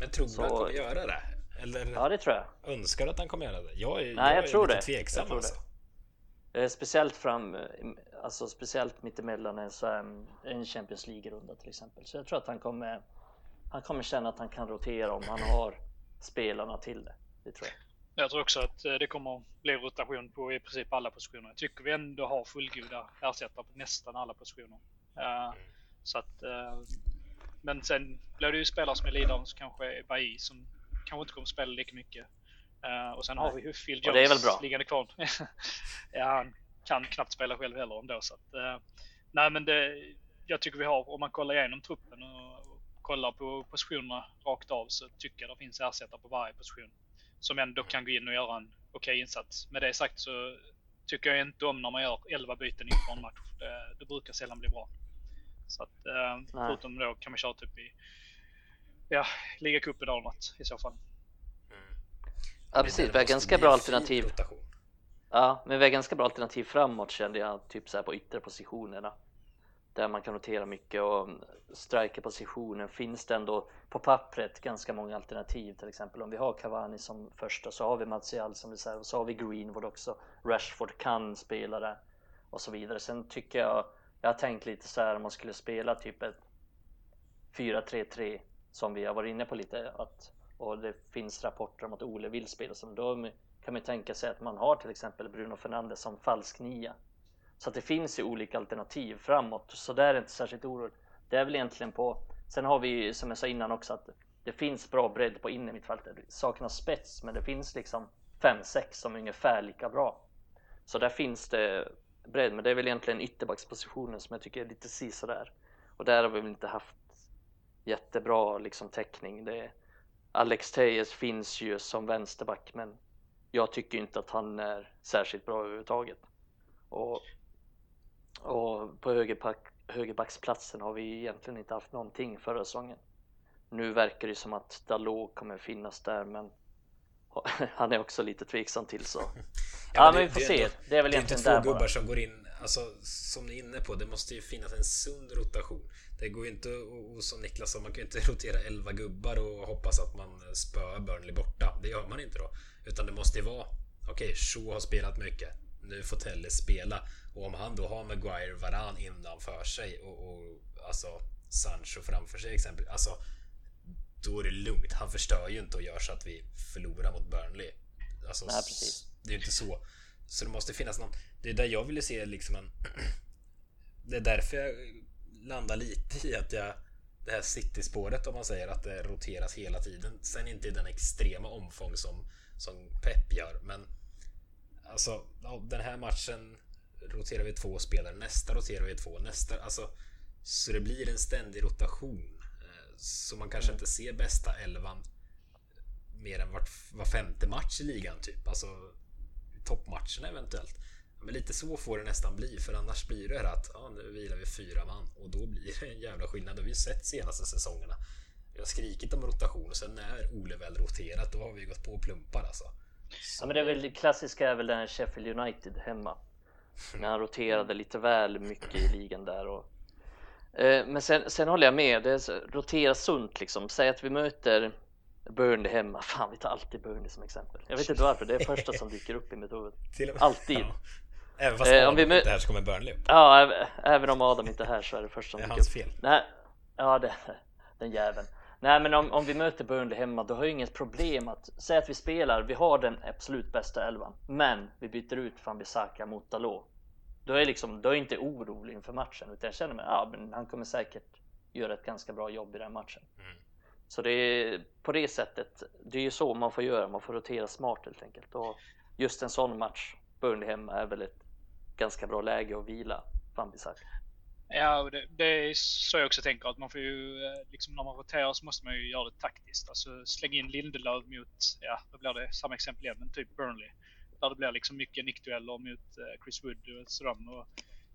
Men tror du han kommer göra det? Eller ja, det tror jag. Önskar att han kommer göra det? Jag är, Nej, jag, jag tror är lite det. tveksam jag tror alltså. Det. Eh, speciellt fram, alltså speciellt mittemellan en, så en Champions League-runda till exempel. Så jag tror att han kommer, han kommer känna att han kan rotera om han har spelarna till det. Det tror jag. Jag tror också att eh, det kommer bli rotation på i princip alla positioner. Jag tycker vi ändå har fullgoda ersättare på nästan alla positioner. Så att, uh, men sen blir det ju spelare som är lidande som kanske är Bailly som kanske inte kommer spela lika mycket. Uh, och sen har vi ju Phil Jones det är väl bra. liggande kvar. ja, han kan knappt spela själv heller ändå. Så att, nej men det, jag tycker vi har, om man kollar igenom truppen och, och kollar på positionerna rakt av så tycker jag det finns ersättare på varje position som ändå kan gå in och göra en okej okay insats. Med det sagt så tycker jag inte om när man gör 11 byten inför en match. Det, det brukar sällan bli bra. Så att, eh, förutom då kan man köra typ i ja, ligacupen eller något i så fall. Mm. Ja precis, vi har ganska bra alternativ. Ja, men vi har ganska bra alternativ framåt kände jag, typ så här på ytterpositionerna där man kan notera mycket och strikerpositionen finns det ändå på pappret ganska många alternativ till exempel om vi har Cavani som första så har vi Martial som reserv så har vi Greenwood också Rashford kan spela där och så vidare sen tycker jag jag har tänkt lite så här om man skulle spela typ ett 4-3-3 som vi har varit inne på lite att och det finns rapporter om att Ole vill spela som då kan man tänka sig att man har till exempel Bruno Fernandes som falsk nia så att det finns ju olika alternativ framåt, så där är det inte särskilt oroligt. Det är väl egentligen på... Sen har vi ju, som jag sa innan också att det finns bra bredd på innermittfältet. Det saknas spets, men det finns liksom 5-6 som är ungefär lika bra. Så där finns det bredd, men det är väl egentligen ytterbackspositionen som jag tycker är lite sisådär. Och där har vi väl inte haft jättebra liksom täckning. Det Alex Tejes finns ju som vänsterback, men jag tycker inte att han är särskilt bra överhuvudtaget. Och och på högerback, högerbacksplatsen har vi egentligen inte haft någonting förra säsongen. Nu verkar det som att Dalot kommer finnas där men han är också lite tveksam till så. ja, ja men, det, vi får det, se. Det är väl egentligen där Det är inte två gubbar som går in, alltså som ni är inne på, det måste ju finnas en sund rotation. Det går ju inte och, som Niklas sa, man kan ju inte rotera 11 gubbar och hoppas att man spöar Burnley borta. Det gör man inte då. Utan det måste ju vara, okej, okay, Shaw har spelat mycket nu får Telle spela. Och om han då har Maguire Varan innanför sig och, och alltså Sancho framför sig exempel. Alltså, då är det lugnt. Han förstör ju inte och gör så att vi förlorar mot Burnley. Alltså, Nej, det är ju inte så. Så det måste finnas någon. Det är där jag ville se liksom en. Det är därför jag landar lite i att jag det här City-spåret om man säger att det roteras hela tiden. Sen inte i den extrema omfång som, som Pep gör, men Alltså, den här matchen roterar vi två spelare, nästa roterar vi två, nästa, alltså. Så det blir en ständig rotation så man kanske inte ser bästa elvan mer än vart, var femte match i ligan typ. Alltså toppmatcherna eventuellt. Men lite så får det nästan bli för annars blir det här att ja, nu vilar vi fyra man och då blir det en jävla skillnad. Det har vi sett senaste säsongerna. Vi har skrikit om rotation och sen när Ole väl roterat då har vi gått på plumpar alltså. Så. Ja men det är väl klassiska är väl den Sheffield United hemma. När han roterade lite väl mycket i ligan där och men sen, sen håller jag med, det rotera sunt liksom. Säg att vi möter Burnley hemma. Fan, vi tar alltid Burnley som exempel. Jag vet inte varför, det är första som dyker upp i mitt huvud. Alltid. Ja. Även fast Adam eh, vi inte är här så kommer Burnley upp. Ja, även om Adam inte är här så är det första som dyker upp. Det är hans fel. Nej, ja, det, den jäveln. Nej, men om, om vi möter Burnley hemma, då har jag inget problem att säga att vi spelar. Vi har den absolut bästa elvan, men vi byter ut Van Bissaka mot Dalot. Då är, liksom, då är jag inte orolig inför matchen, utan jag känner mig, ja, men han kommer säkert göra ett ganska bra jobb i den matchen. Mm. Så det är på det sättet, det är ju så man får göra, man får rotera smart helt enkelt. Och just en sån match, Burnley hemma, är väl ett ganska bra läge att vila Van Bissaka. Ja, det, det, är så jag också tänker att man får ju, eh, liksom när man roterar så måste man ju göra det taktiskt. Alltså släng in Lindelöf mot, ja, då blir det samma exempel igen, men typ Burnley. Där det blir liksom mycket nickdueller mot eh, Chris Wood och sådär. Och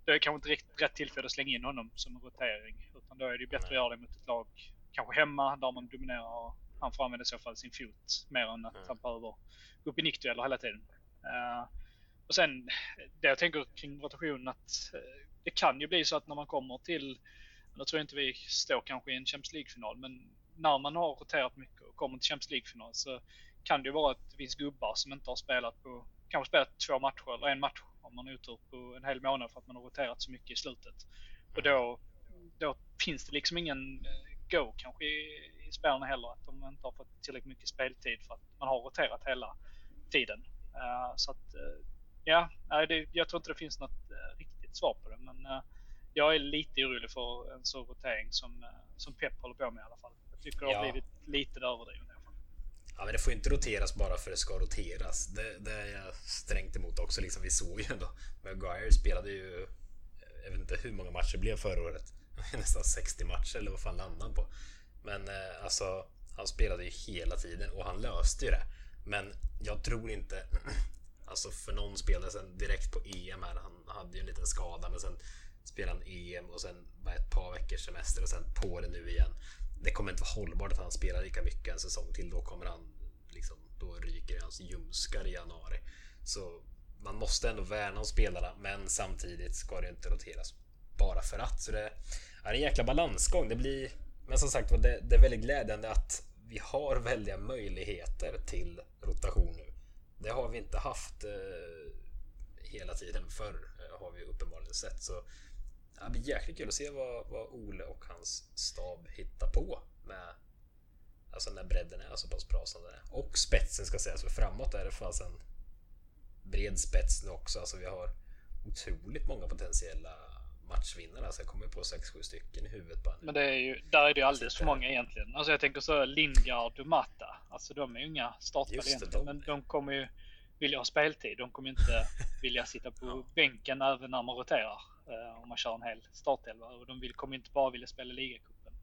det är kanske inte riktigt rätt tillfälle att slänga in honom som en rotering. Utan då är det bättre att göra det mot ett lag, kanske hemma, där man dominerar och han får använda i så fall sin fot mer än att han behöver gå upp i nickdueller hela tiden. Uh, och sen det jag tänker kring rotationen att uh, det kan ju bli så att när man kommer till, nu tror jag inte vi står kanske i en Champions League-final, men när man har roterat mycket och kommer till Champions League-final så kan det ju vara att det finns gubbar som inte har spelat på, kanske spelat två matcher eller en match om man är otur på en hel månad för att man har roterat så mycket i slutet. Och då, då finns det liksom ingen eh, go kanske i, i spelarna heller, att de inte har fått tillräckligt mycket speltid för att man har roterat hela tiden. Uh, så att, uh, ja, det, jag tror inte det finns något uh, riktigt svar på det. Men jag är lite orolig för en sån rotering som, som Pep håller på med i alla fall. Jag tycker det har ja. blivit lite överdrivet. Ja, men det får inte roteras bara för att det ska roteras. Det, det är jag strängt emot också. Liksom, vi såg ju ändå. Maguire spelade ju... Eh, jag vet inte hur många matcher det blev förra året. Nästan 60 matcher eller vad fan landade han på? Men eh, alltså, han spelade ju hela tiden och han löste ju det. Men jag tror inte Alltså för någon spelare sen direkt på EM här. Han hade ju en liten skada men sen spelade han EM och sen ett par veckors semester och sen på det nu igen. Kommer inte vara hållbart att han spelar lika mycket en säsong till. Då kommer han liksom, då ryker hans ljumskar i januari. Så man måste ändå värna om spelarna men samtidigt ska det inte roteras bara för att. Så det är en jäkla balansgång. Det blir, men som sagt det, det är väldigt glädjande att vi har väldiga möjligheter till rotation nu. Det har vi inte haft eh, hela tiden förr eh, har vi uppenbarligen sett. Så det blir jäkligt kul att se vad, vad Ole och hans stab hittar på med Alltså när bredden är så pass bra som den är. Och spetsen ska sägas, för framåt är det fast en bred spets nu också. Alltså vi har otroligt många potentiella matchvinnare. Alltså jag kommer på 6-7 stycken i huvudet bara nu. Men det är ju, där är det ju alldeles för många egentligen. Alltså jag tänker så Lingard och Matta. Alltså de är ju inga startspel egentligen. De. Men de kommer ju vilja ha speltid. De kommer inte vilja sitta på ja. bänken även när man roterar. Eh, om man kör en hel startelva. Och de vill, kommer inte bara vilja spela ligacupen.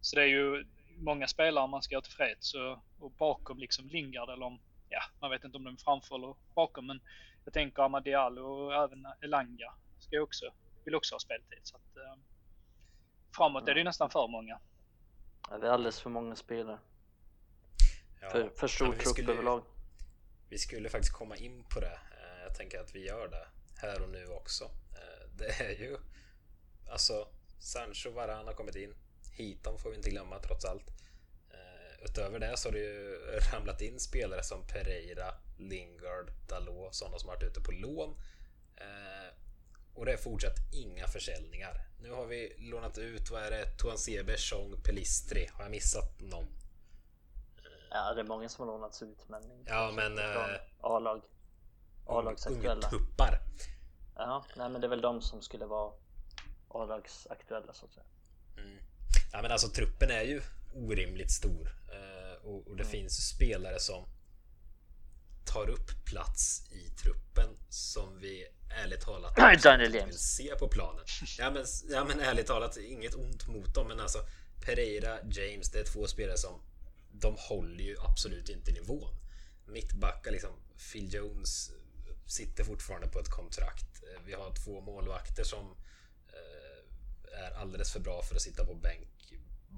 Så det är ju många spelare man ska göra tillfreds. Och, och bakom liksom Lingard eller om, ja, man vet inte om de är framför eller bakom. Men jag tänker Amadial och även Elanga ska ju också vill också ha speltid. Så att, eh, framåt är det ju nästan för många. Ja, det är alldeles för många spelare. Ja, för, för stor trupp skulle, överlag. Vi skulle faktiskt komma in på det. Eh, jag tänker att vi gör det här och nu också. Eh, det är ju alltså Sancho Varan har kommit in. Hiton får vi inte glömma trots allt. Eh, utöver det så har det ju ramlat in spelare som Pereira, Lingard, Dalot, sådana som har varit ute på lån. Och det är fortsatt inga försäljningar. Nu har vi lånat ut, vad är det? Tuansebe, Chong, Pelistri. Har jag missat någon? Ja, det är många som har lånats ut men Ja, men... Äh, A-lag. A-lagsaktuella. Tuppar. Ja, nej men det är väl de som skulle vara A-lagsaktuella så att säga. Mm. Ja, men alltså truppen är ju orimligt stor. Uh, och, och, det mm. finns spelare som tar upp plats i truppen som vi ärligt talat Daniel vill se på planen. Ja men, ja men ärligt talat, inget ont mot dem men alltså Pereira, James, det är två spelare som de håller ju absolut inte nivån. Mittbackar liksom, Phil Jones sitter fortfarande på ett kontrakt. Eh, vi har två målvakter som eh, är alldeles för bra för att sitta på bänk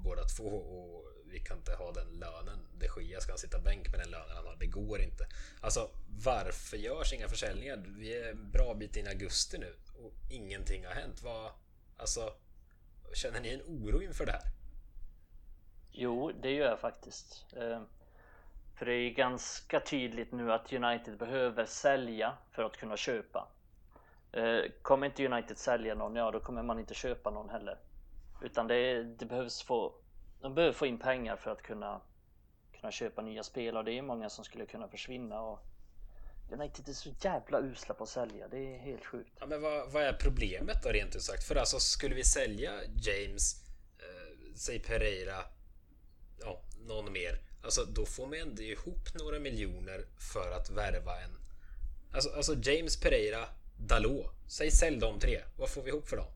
båda två och vi kan inte ha den lönen. De Gia ska sitta bänk med den lönen han har. Det går inte. Alltså varför görs inga försäljningar? Vi är en bra bit in i augusti nu och ingenting har hänt. Vad, alltså, känner ni en oro inför det här? Jo, det gör jag faktiskt. Eh, för det är ganska tydligt nu att United behöver sälja för att kunna köpa. Eh, kommer inte United sälja någon, ja då kommer man inte köpa någon heller. Utan det, det behövs få, de behöver få in pengar för att kunna, kunna köpa nya spel och det är många som skulle kunna försvinna. Och United är så jävla usla på att sälja, det är helt sjukt. Ja, men vad, vad är problemet då rent ut sagt? För alltså skulle vi sälja James, eh, säg Pereira, ja, någon mer. Alltså då får man ändå ihop några miljoner för att värva en... Alltså, alltså James Pereira, Dalot. Säg sälj de tre. Vad får vi ihop för dem?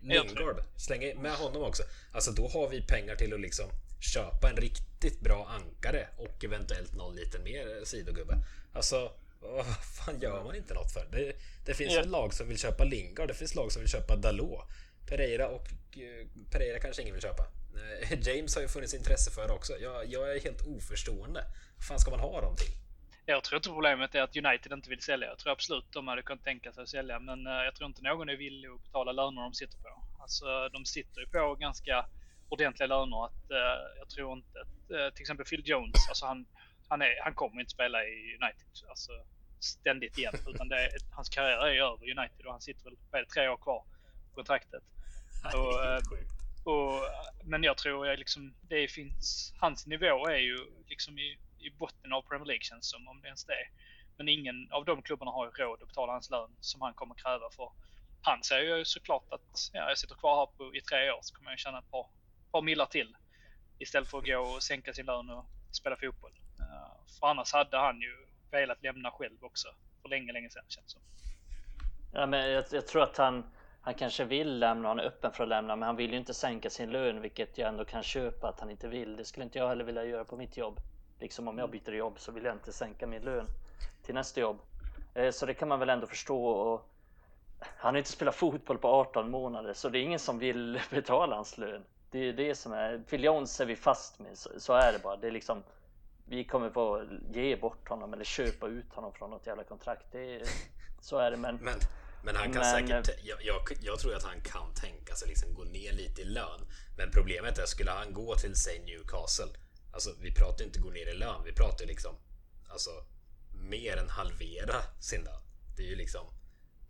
Lingard, släng med honom också. Alltså då har vi pengar till att liksom köpa en riktigt bra ankare och eventuellt någon liten mer sidogubbe. Alltså vad fan gör man inte något för? Det, det finns ja. lag som vill köpa Lingard, det finns lag som vill köpa Dalot. Pereira och uh, Pereira kanske ingen vill köpa. Uh, James har ju funnits intresse för också. Jag, jag är helt oförstående. Vad fan ska man ha dem till? Jag tror inte problemet är att United inte vill sälja. Jag tror absolut de hade kunnat tänka sig att sälja, men uh, jag tror inte någon är villig att betala löner de sitter på. Alltså, de sitter ju på ganska ordentliga löner. Att, jag tror inte att till exempel Phil Jones, alltså han, han, är, han kommer inte spela i United alltså, ständigt igen. Utan det är, hans karriär är över United och han sitter väl tre år kvar på kontraktet. Och, eh, och, men jag tror att liksom, det finns, hans nivå är ju liksom i, i botten av Premier League känns som, om det ens det är. Men ingen av de klubbarna har ju råd att betala hans lön som han kommer kräva för. Han säger ju såklart att ja, jag sitter kvar här på, i tre år så kommer jag tjäna ett par, par millar till. Istället för att gå och sänka sin lön och spela fotboll. Eh, för annars hade han ju velat lämna själv också. För länge, länge sedan känns det som. Ja, men jag, jag, tror att han, han kanske vill lämna, han är öppen för att lämna, men han vill ju inte sänka sin lön, vilket jag ändå kan köpa att han inte vill. Det skulle inte jag heller vilja göra på mitt jobb. Liksom om jag byter jobb så vill jag inte sänka min lön till nästa jobb. Eh, så det kan man väl ändå förstå. Och han har inte spelat fotboll på 18 månader, så det är ingen som vill betala hans lön. Det är det som är, Phil Jones är vi fast med, så, så är det bara. Det är liksom vi kommer få ge bort honom eller köpa ut honom från något jävla kontrakt. Det är, så är det. Men, men, men han kan men, säkert. Eh, jag, jag, jag, tror att han kan tänka sig liksom gå ner lite i lön. Men problemet är, skulle han gå till säg Newcastle. Alltså vi pratar inte gå ner i lön. Vi pratar liksom alltså mer än halvera sin lön. Det är ju liksom.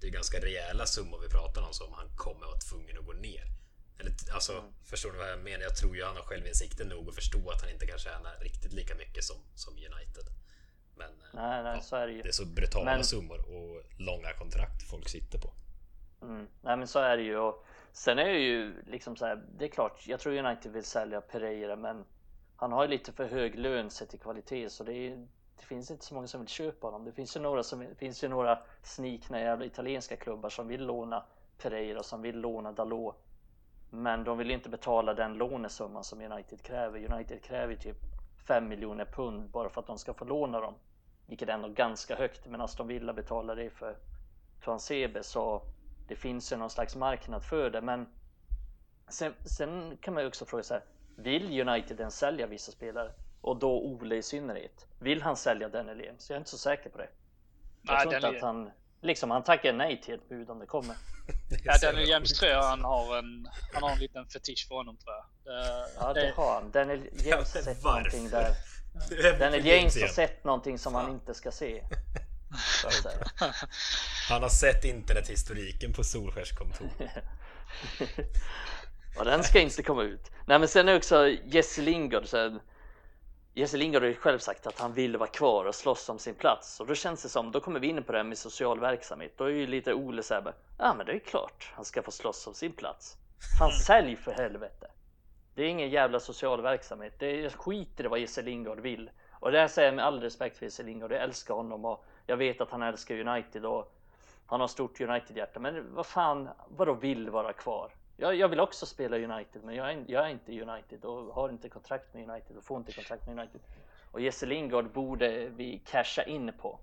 Det är ganska rejäla summor vi pratar om som han kommer vara tvungen att gå ner. Eller, alltså, mm. Förstår du vad jag menar? Jag tror ju han har självinsikten nog att förstå att han inte kan tjäna riktigt lika mycket som, som United. Men nej, nej, ja, så är det, ju. det är så brutala men... summor och långa kontrakt folk sitter på. Mm. Nej men så är det ju. Och sen är det ju liksom så här, det är klart, jag tror United vill sälja Pereira men han har ju lite för hög lön sett till kvalitet så det, är, det finns inte så många som vill köpa honom. Det finns ju några, som, finns ju några snikna jävla italienska klubbar som vill låna Pereira, som vill låna Dalot men de vill inte betala den lånesumman som United kräver. United kräver typ 5 miljoner pund bara för att de ska få låna dem. Vilket är ändå ganska högt. Men Aston Villa betalar det för Transebe så det finns ju någon slags marknad för det. Men sen, sen kan man ju också fråga sig Vill United ens sälja vissa spelare? Och då Ole i synnerhet. Vill han sälja Daniel James? Jag är inte så säker på det. Jag Nej, tror inte att han Liksom han tackar nej till ett bud om det kommer. ja, Daniel James tror jag han har en, han har en liten fetisch för honom tror jag. Det, ja, det, det har han. Daniel James har sett någonting där. Daniel James har sett någonting som han inte ska se. han har sett internethistoriken på Solskärs kontor. och den ska inte komma ut. Nej men sen är också Jesse Lingard så här, Jesse Lingard har ju själv sagt att han vill vara kvar och slåss om sin plats och då känns det som, då kommer vi in på det här med social verksamhet. Då är ju lite Ole såhär, ja ah, men det är klart han ska få slåss om sin plats. Fan sälj för helvete! Det är ingen jävla social verksamhet. Det är, jag skiter i vad Jesse Lingard vill. Och det här säger jag med all respekt för Jesse Lingard. Jag älskar honom och jag vet att han älskar United och han har stort United-hjärta. Men vad fan, vadå vill vara kvar? jag, jag vill också spela United men jag är, jag är inte United och har inte kontrakt med United och får inte kontrakt med United. Och Jesse Lingard borde vi casha in på.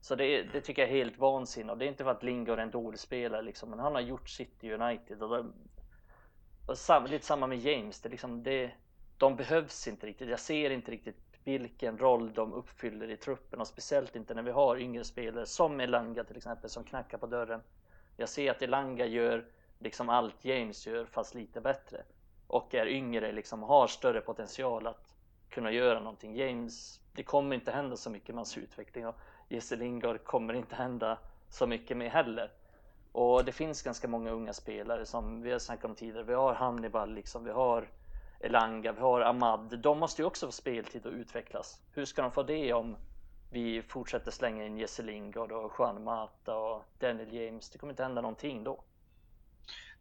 Så det, det tycker jag är helt vansinnigt och det är inte för att Lingard är en dålig spelare liksom, men han har gjort sitt i United och, det, och sam, lite samma med James. Det liksom, det, de behövs inte riktigt. Jag ser inte riktigt vilken roll de uppfyller i truppen och speciellt inte när vi har yngre spelare som Elanga till exempel som knackar på dörren. Jag ser att Elanga gör liksom allt James gör fast lite bättre och är yngre liksom har större potential att kunna göra någonting. James, det kommer inte hända så mycket med hans utveckling och Jesse Lingard kommer inte hända så mycket med heller. Och det finns ganska många unga spelare som vi har snackat om tidigare. Vi har Hannibal, liksom, vi har Elanga, vi har Ahmad. De måste ju också få speltid och utvecklas. Hur ska de få det om vi fortsätter slänga in Jesse Lingard och Juan Mata och Daniel James? Det kommer inte hända någonting då.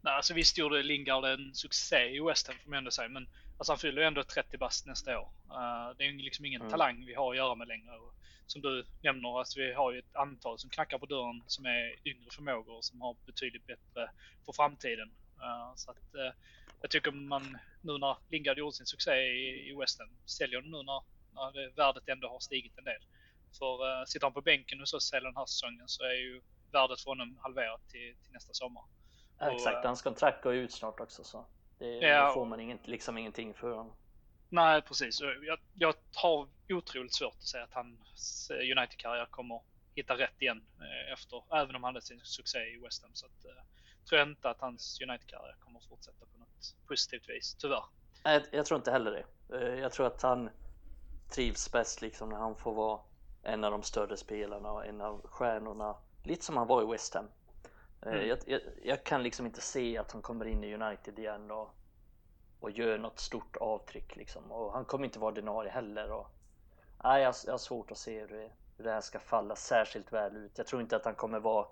Nej, alltså visst gjorde Lingard en succé i West Ham får man ändå säga, men alltså han fyller ju ändå 30 bast nästa år. Uh, det är ju liksom ingen mm. talang vi har att göra med längre. Och som du nämner, alltså vi har ju ett antal som knackar på dörren som är yngre förmågor och som har betydligt bättre för framtiden. Uh, så att uh, jag tycker man nu när Lingard gjorde sin succé i, i West Ham, säljer nu när, när det, värdet ändå har stigit en del. För uh, sitter han på bänken hos oss hela den här säsongen så är ju värdet för honom halverat till, till nästa sommar. Ja, exakt, och, hans kontrakt går ut snart också så det, ja, då får man inget, liksom ingenting för honom. Nej precis, jag, jag har otroligt svårt att säga att hans United-karriär kommer hitta rätt igen eh, efter, även om han hade sin succé i West Ham. Så att, eh, tror jag inte att hans United-karriär kommer fortsätta på något positivt vis, tyvärr. Nej, jag tror inte heller det. Eh, jag tror att han trivs bäst liksom när han får vara en av de större spelarna och en av stjärnorna. Lite som han var i West Ham. Mm. Jag, jag, jag, kan liksom inte se att han kommer in i United igen och, och gör något stort avtryck liksom. Och han kommer inte vara ordinarie heller. Och, nej, jag, jag har svårt att se hur det, hur det här ska falla särskilt väl ut. Jag tror inte att han kommer vara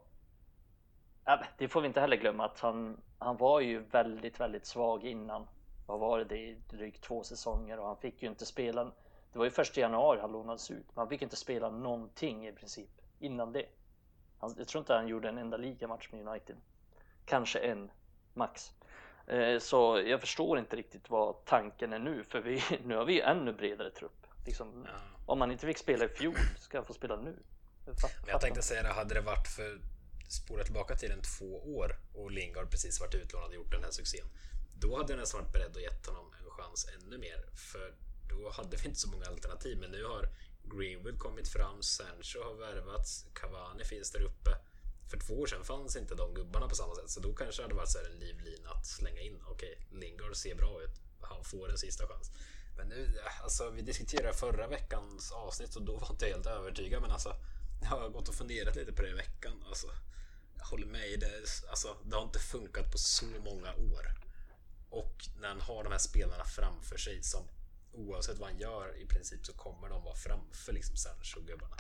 det får vi inte heller glömma att han, han var ju väldigt, väldigt svag innan. Vad var det, i drygt två säsonger och han fick ju inte spela. Det var ju första januari han lånades ut, men han fick inte spela någonting i princip innan det. Han, jag tror inte han gjorde en enda ligamatch med United. Kanske en, max. Eh, så jag förstår inte riktigt vad tanken är nu, för vi, nu har vi ju ännu bredare trupp. Liksom, ja. Om man inte fick spela i fjol, ska han få spela nu? Fatt, jag tänkte säga det, hade det varit för spola tillbaka till en två år och Lingard precis varit utlånad och gjort den här succén. Då hade jag nästan varit beredd att gett honom en chans ännu mer. För då hade vi inte så många alternativ. Men nu har Greenwood kommit fram, Sancho har värvats, Cavani finns där uppe. För två år sedan fanns inte de gubbarna på samma sätt. Så då kanske det hade varit så en livlina att slänga in. Okej, okay, Lingard ser bra ut. Han får en sista chans. Men nu, alltså vi diskuterade förra veckans avsnitt och då var inte jag helt övertygad. Men alltså, jag har gått och funderat lite på det i veckan. Alltså, jag håller med. Det, alltså, det har inte funkat på så många år. Och när han har de här spelarna framför sig som oavsett vad han gör i princip så kommer de vara framför liksom Sancho-gubbarna.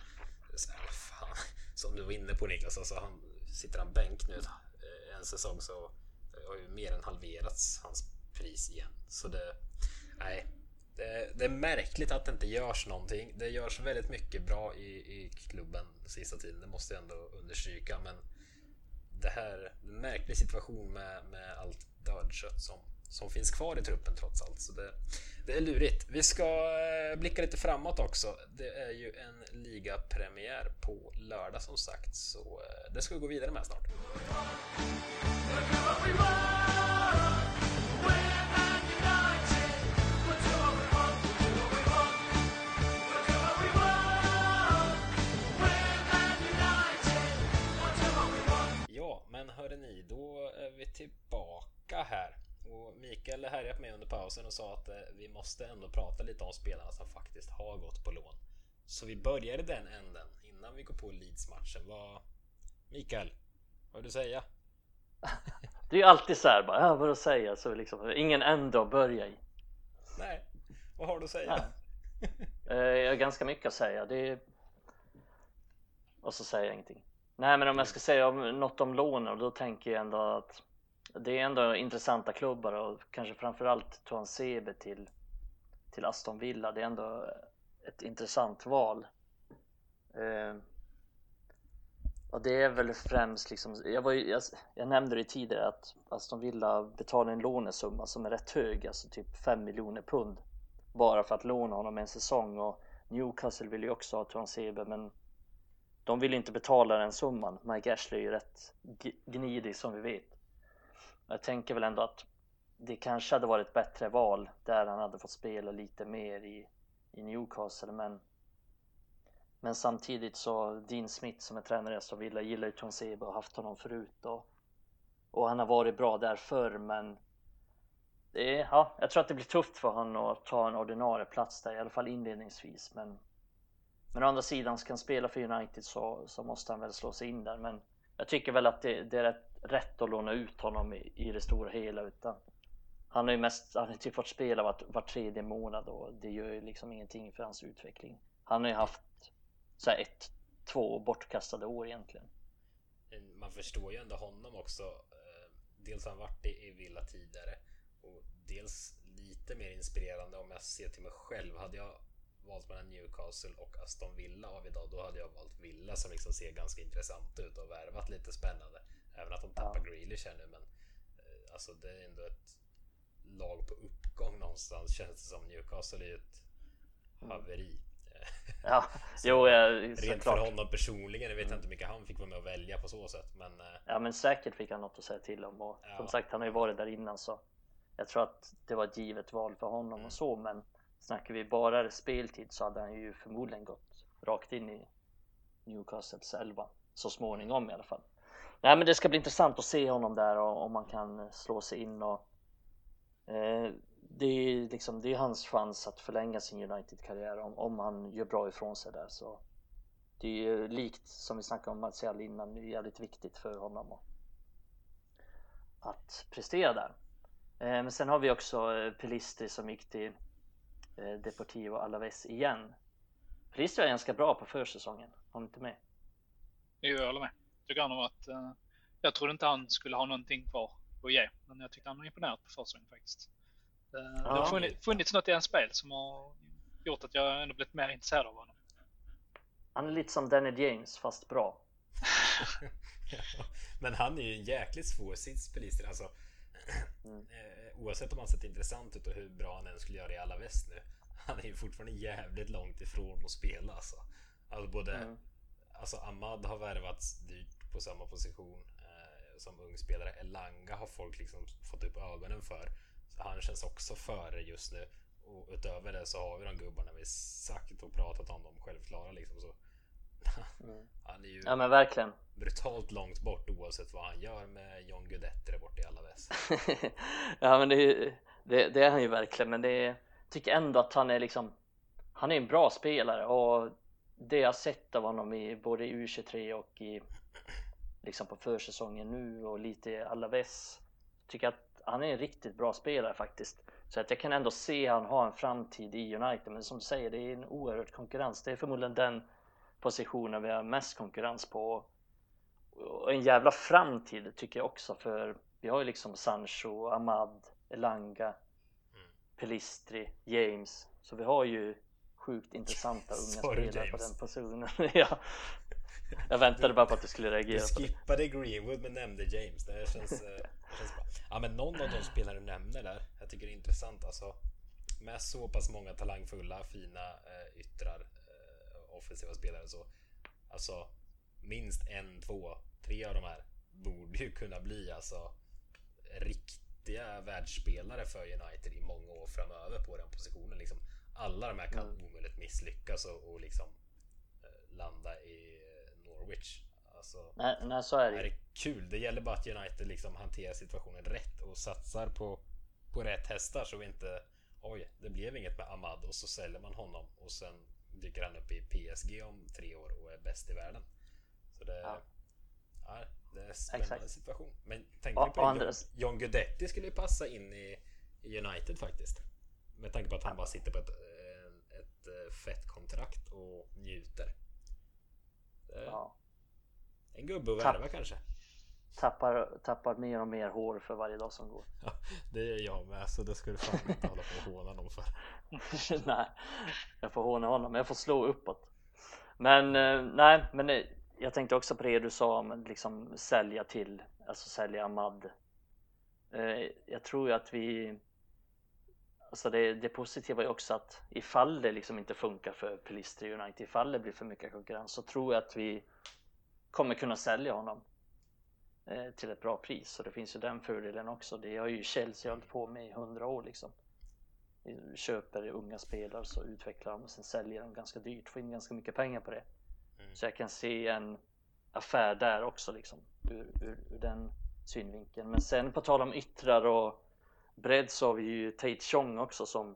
Som du var inne på Niklas, alltså han, sitter han bänk nu eh, en säsong så eh, har ju mer än halverats hans pris igen. Så det, nej, det, det, är märkligt att det inte görs någonting. Det görs väldigt mycket bra i, i klubben sista tiden, det måste jag ändå understryka. Men det här en märklig situation med, med allt dödkött som, som finns kvar i truppen trots allt. Så det, det är lurigt. Vi ska eh, blicka lite framåt också. Det är ju en ligapremiär på lördag som sagt, så eh, det ska vi gå vidare med snart. Ja, men hörrni, då är vi tillbaka här. Och Mikael härjade på mig under pausen och sa att eh, vi måste ändå prata lite om spelarna som faktiskt har gått på lån. Så vi börjar i den änden innan vi går på Leeds-matchen. Vad... Mikael, vad har du säga? Det är ju alltid så här bara, vad att säga? Så liksom, ingen ände att börja i. Nej, vad har du att säga? Eh, jag har ganska mycket att säga. Det är... Och så säger jag ingenting. Nej, men om jag ska säga något om lånen, då tänker jag ändå att det är ändå intressanta klubbar och kanske framförallt Tuan Sebe till, till Aston Villa. Det är ändå ett intressant val. Eh, Och det är väl främst liksom, jag, var ju, jag, jag nämnde det tidigare att Aston Villa betalar en lånesumma som är rätt hög, alltså typ 5 miljoner pund bara för att låna honom en säsong och Newcastle vill ju också ha Tuansebe men de vill inte betala den summan. Mike Ashley är ju rätt gnidig som vi vet. Jag tänker väl ändå att det kanske hade varit ett bättre val där han hade fått spela lite mer i, i Newcastle men men samtidigt så Dean Smith som är tränare i Aston Villa gillar ju Tuansebe och haft honom förut och, och han har varit bra där förr men det är, ja, jag tror att det blir tufft för honom att ta en ordinarie plats där i alla fall inledningsvis men men å andra sidan ska han spela för United så, så måste han väl slå sig in där men jag tycker väl att det, det är rätt, rätt att låna ut honom i, i det stora hela utan han har ju mest, han har typ fått spela var, var tredje månad och det gör ju liksom ingenting för hans utveckling. Han har ju haft så ett, två bortkastade år egentligen. Man förstår ju ändå honom också. Eh, dels har han varit i Villa tidigare och dels lite mer inspirerande om jag ser till mig själv. Hade jag valt mellan Newcastle och Aston Villa av idag, då hade jag valt Villa som liksom ser ganska intressant ut och värvat lite spännande. Även att de tappar ja. Grealish här nu, men eh, alltså det är ändå ett lag på uppgång någonstans känns det som. Newcastle är ju ett mm. haveri. Ja, jo, ja, Rent för honom personligen, jag vet mm. inte hur mycket han fick vara med och välja på så sätt. Men, eh, ja, men säkert fick han något att säga till om och ja. som sagt, han har ju varit där innan så jag tror att det var ett givet val för honom mm. och så, men snackar vi bara speltid så hade han ju förmodligen gått rakt in i Newcastles elva så småningom i alla fall. Nej, men det ska bli intressant att se honom där och om man kan eh, slå sig in och eh, det är liksom, det är hans chans att förlänga sin United-karriär om, om han gör bra ifrån sig där så det är ju likt som vi snackade om Martial innan, det är jävligt viktigt för honom att, att prestera där. Eh, men sen har vi också eh, Pelistri som gick till eh, Deportivo Alaves igen. Pelistri var ganska bra på försäsongen, var inte med? Jo, jag håller med. Tycker han har varit, eh, jag trodde inte han skulle ha någonting kvar att ge, men jag tyckte han var imponerad på försäsongen faktiskt. Eh, det ja. har funnits, funnits något i hans spel som har gjort att jag ändå blivit mer intresserad av honom. Han är lite som Danny James fast bra. Men han är ju en jäkligt svår sits Pelister. Alltså, mm. Eh, oavsett om han sett intressant ut och hur bra han än skulle göra i alla väst nu. Han är ju fortfarande jävligt långt ifrån att spela alltså. Alltså både mm. Alltså Ahmad har värvats dyrt på samma position eh, som ung spelare. Elanga har folk liksom fått upp ögonen för han känns också före just nu. Och utöver det så har vi de gubbarna vi sagt och pratat om, de självklara liksom. Så. Mm. Han är ju ja, men verkligen. brutalt långt bort oavsett vad han gör med John Guidetti där borta i alla väst. ja men det är, det, det, är han ju verkligen men det är, tycker ändå att han är liksom han är en bra spelare och det jag sett av honom i både i U23 och i liksom på försäsongen nu och lite i Alaves tycker att han är en riktigt bra spelare faktiskt. Så att jag kan ändå se han ha en framtid i United. Men som du säger, det är en oerhörd konkurrens. Det är förmodligen den positionen vi har mest konkurrens på. Och en jävla framtid tycker jag också för vi har ju liksom Sancho, Ahmad, Elanga, mm. Pelistri, James. Så vi har ju sjukt intressanta unga Sorry, spelare James. på den positionen. ja. Jag väntade bara på att du skulle reagera. Du skippade Greenwood men nämnde James. Det känns, eh, känns bra. Ja, men någon av de spelare du nämner där, jag tycker det är intressant alltså. Med så pass många talangfulla, fina eh, yttrar, eh, offensiva spelare så. Alltså minst en, två, tre av de här borde ju kunna bli alltså riktiga världsspelare för United i många år framöver på den positionen. Liksom, alla de här kan mm. omöjligt misslyckas och, och liksom eh, landa i Norwich. Alltså, nej, nej, så är det. är kul. Det gäller bara att United liksom hanterar situationen rätt och satsar på, på rätt hästar så vi inte Oj, det blev inget med Ahmad och så säljer man honom och sen dyker han upp i PSG om tre år och är bäst i världen. Så det, ja. ja det är en spännande Exakt. situation. Men tänk på John, John Guidetti skulle ju passa in i, United faktiskt. Med tanke på att han bara sitter på ett, ett, ett eh, fett kontrakt och njuter. Ja. En gubbe att värva kanske. Tappar, tappar mer och mer hår för varje dag som går. Ja, det är jag med så det ska du fan inte hålla på och håna någon för. nej, jag får håna honom, jag får slå uppåt. Men eh, nej, men jag tänkte också på det du sa om liksom sälja till, alltså sälja Ahmad. Eh, jag tror ju att vi Alltså det, det positiva är också att ifall det liksom inte funkar för Pelistri United, ifall det blir för mycket konkurrens så tror jag att vi kommer kunna sälja honom eh, till ett bra pris. Så det finns ju den fördelen också. Det har ju Chelsea hållit på med i hundra år liksom. Köper unga spelare så utvecklar de och sen säljer de ganska dyrt, får in ganska mycket pengar på det. Mm. Så jag kan se en affär där också liksom ur, ur, ur den synvinkeln. Men sen på tal om yttrar och bredd så har vi ju Tate Chong också som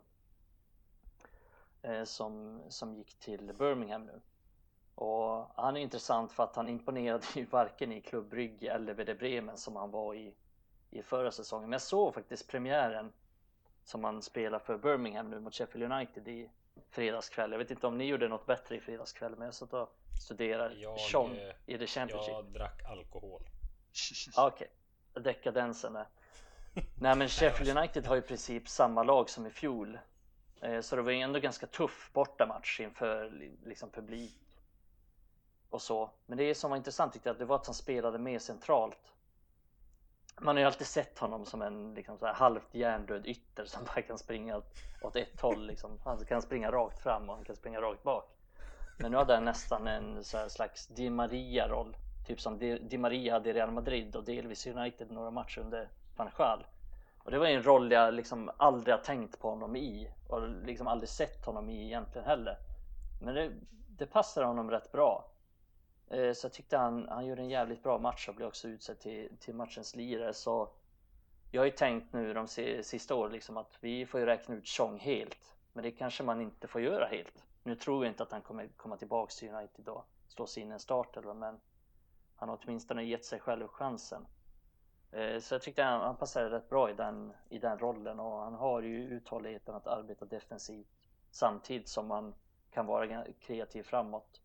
eh, som, som gick till Birmingham nu. Och han är intressant för att han imponerade ju varken i Klubb Brygge eller Werder Bremen som han var i, i förra säsongen. Men jag såg faktiskt premiären som han spelar för Birmingham nu mot Sheffield United i fredagskväll. Jag vet inte om ni gjorde något bättre i fredagskväll men jag satt och studerade jag, Sean eh, i The Championship. Jag drack alkohol. Okej, okay. dekadensen där. Nej men Sheffield United har i princip samma lag som i fjol. Eh, så det var ju ändå ganska tuff bortamatch inför liksom publik och så. Men det som var intressant tyckte jag det var att han spelade mer centralt. Man har ju alltid sett honom som en liksom så här halvt hjärndöd ytter som bara kan springa åt ett håll. Liksom. Han kan springa rakt fram och han kan springa rakt bak. Men nu hade han nästan en så slags Di Maria-roll. Typ som Di Maria hade i Real Madrid och delvis United några matcher under van Och det var en roll jag liksom aldrig har tänkt på honom i och liksom aldrig sett honom i egentligen heller. Men det, det passade honom rätt bra. Eh, så jag tyckte han, han gjorde en jävligt bra match och blev också utsedd till, till matchens lirare. Så jag har ju tänkt nu de sista åren liksom att vi får ju räkna ut Chong helt. Men det kanske man inte får göra helt. Nu tror jag inte att han kommer komma tillbaks till United och slå sig in en start eller men han har åtminstone gett sig själv chansen. Eh, så jag tyckte han, han passade rätt bra i den, i den rollen och han har ju uthålligheten att arbeta defensivt samtidigt som man kan vara kreativ framåt.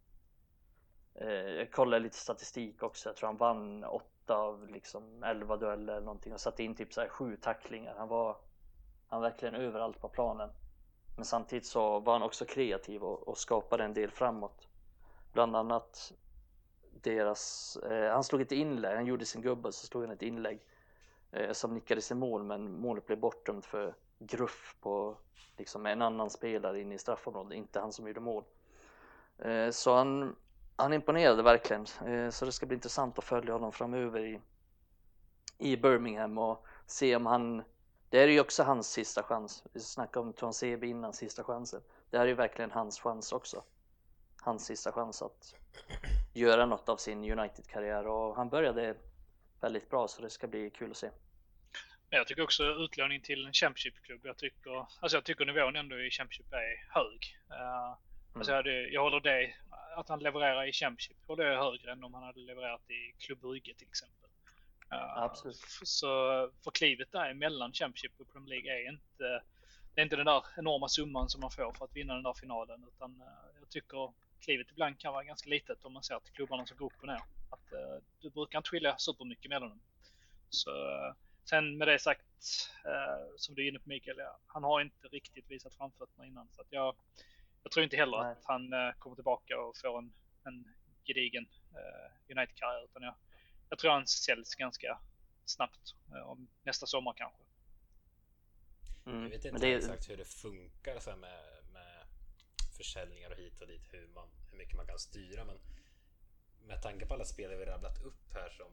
Eh, jag kollade lite statistik också. Jag tror han vann 8 av liksom 11 dueller eller någonting och satte in typ så här 7 tacklingar. Han var, han var verkligen överallt på planen. Men samtidigt så var han också kreativ och, och skapade en del framåt. Bland annat deras, eh, han slog ett inlägg, han gjorde sin gubbe så slog han ett inlägg eh, som nickades i mål men målet blev bortdömt för gruff på liksom en annan spelare inne i straffområdet, inte han som gjorde mål. Eh, så han, han imponerade verkligen eh, så det ska bli intressant att följa honom framöver i, i Birmingham och se om han det är ju också hans sista chans. Vi snackade om Tuan Sebe innan sista chansen. Det här är ju verkligen hans chans också. Hans sista chans att göra något av sin United-karriär och han började väldigt bra så det ska bli kul att se. Jag tycker också utlåning till en Championship-klubb. Jag tycker, alltså jag tycker nivån ändå i Championship är hög. Uh, mm. alltså jag, hade, jag håller det, att han levererar i Championship håller jag högre än om han hade levererat i Klubb Brygge till exempel. Uh, Absolut. Så för klivet däremellan Championship och Premier League är inte, det är inte den där enorma summan som man får för att vinna den där finalen utan uh, jag tycker klivet ibland kan vara ganska litet om man ser till klubbarna som går upp och ner. Att, uh, du brukar inte skilja supermycket mellan dem. Så, uh, sen med det sagt, uh, som du är inne på Mikael, ja, han har inte riktigt visat framfötterna innan. Så att jag, jag tror inte heller Nej. att han kommer tillbaka och får en, en gedigen United-karriär. Utan jag, jag tror han säljs ganska snabbt, om nästa sommar kanske. Mm. Jag vet inte det... exakt hur det funkar så med försäljningar och hit och dit hur, man, hur mycket man kan styra. Men med tanke på alla spelare vi rabblat upp här som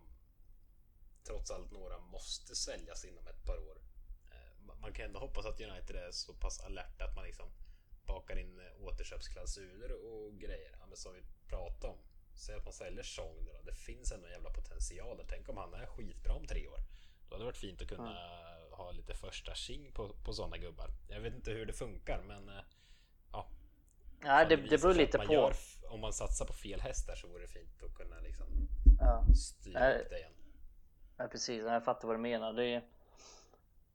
trots allt några måste säljas inom ett par år. Eh, man kan ändå hoppas att United är så pass alert att man liksom bakar in återköpsklausuler och grejer. Ja, men som vi pratade om. Säg att man säljer Song då. Det finns ändå en jävla potential där. Tänk om han är skitbra om tre år. Då hade det varit fint att kunna mm. ha lite första king på, på sådana gubbar. Jag vet inte hur det funkar men eh, ja, Nej, det, det beror lite på. Gör, om man satsar på fel hästar så vore det fint att kunna liksom ja. styra upp det igen. Ja, precis. Jag fattar vad du menar. Det är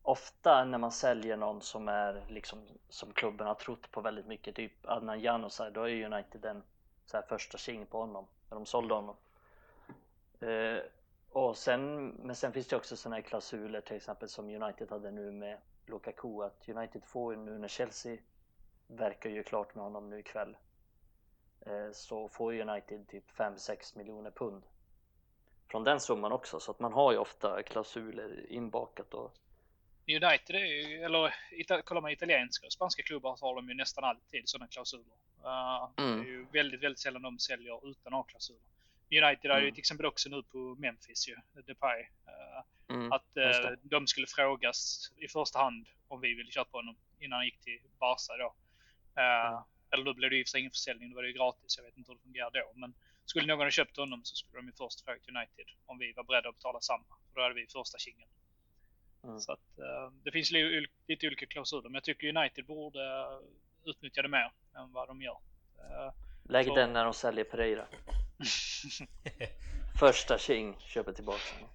ofta när man säljer någon som är liksom som klubben har trott på väldigt mycket, typ Adnan Januzaj, då är ju United den så här, första tjing på honom när de sålde honom. Eh, och sen, men sen finns det också sådana här klausuler till exempel som United hade nu med Lukaku att United får nu när Chelsea verkar ju klart med honom nu ikväll. eh, så får United typ 5-6 miljoner pund från den summan också så att man har ju ofta klausuler inbakat och United är ju, eller ita, kollar man italienska och spanska klubbar så har de ju nästan alltid sådana klausuler. Uh, Mm. Det är ju väldigt, väldigt sällan de säljer utan att ha klausuler. United är ju Mm. till exempel också nu på Memphis ju, Depay. Uh, mm, att uh, de skulle frågas i första hand om vi ville köpa honom innan han gick till Barca då. Mm. Eller då blev det ju för sig ingen försäljning, då var det ju gratis. Jag vet inte hur det fungerar då. Men skulle någon ha köpt honom så skulle de ju först frågat United om vi var beredda att betala samma. För då hade vi första kingen. Mm. Så att, eh, det finns li- ul- lite olika klausuler, men jag tycker United borde utnyttja det mer än vad de gör. Eh, Lägg så- den när de säljer Pereira. Första tjing köper tillbaka honom.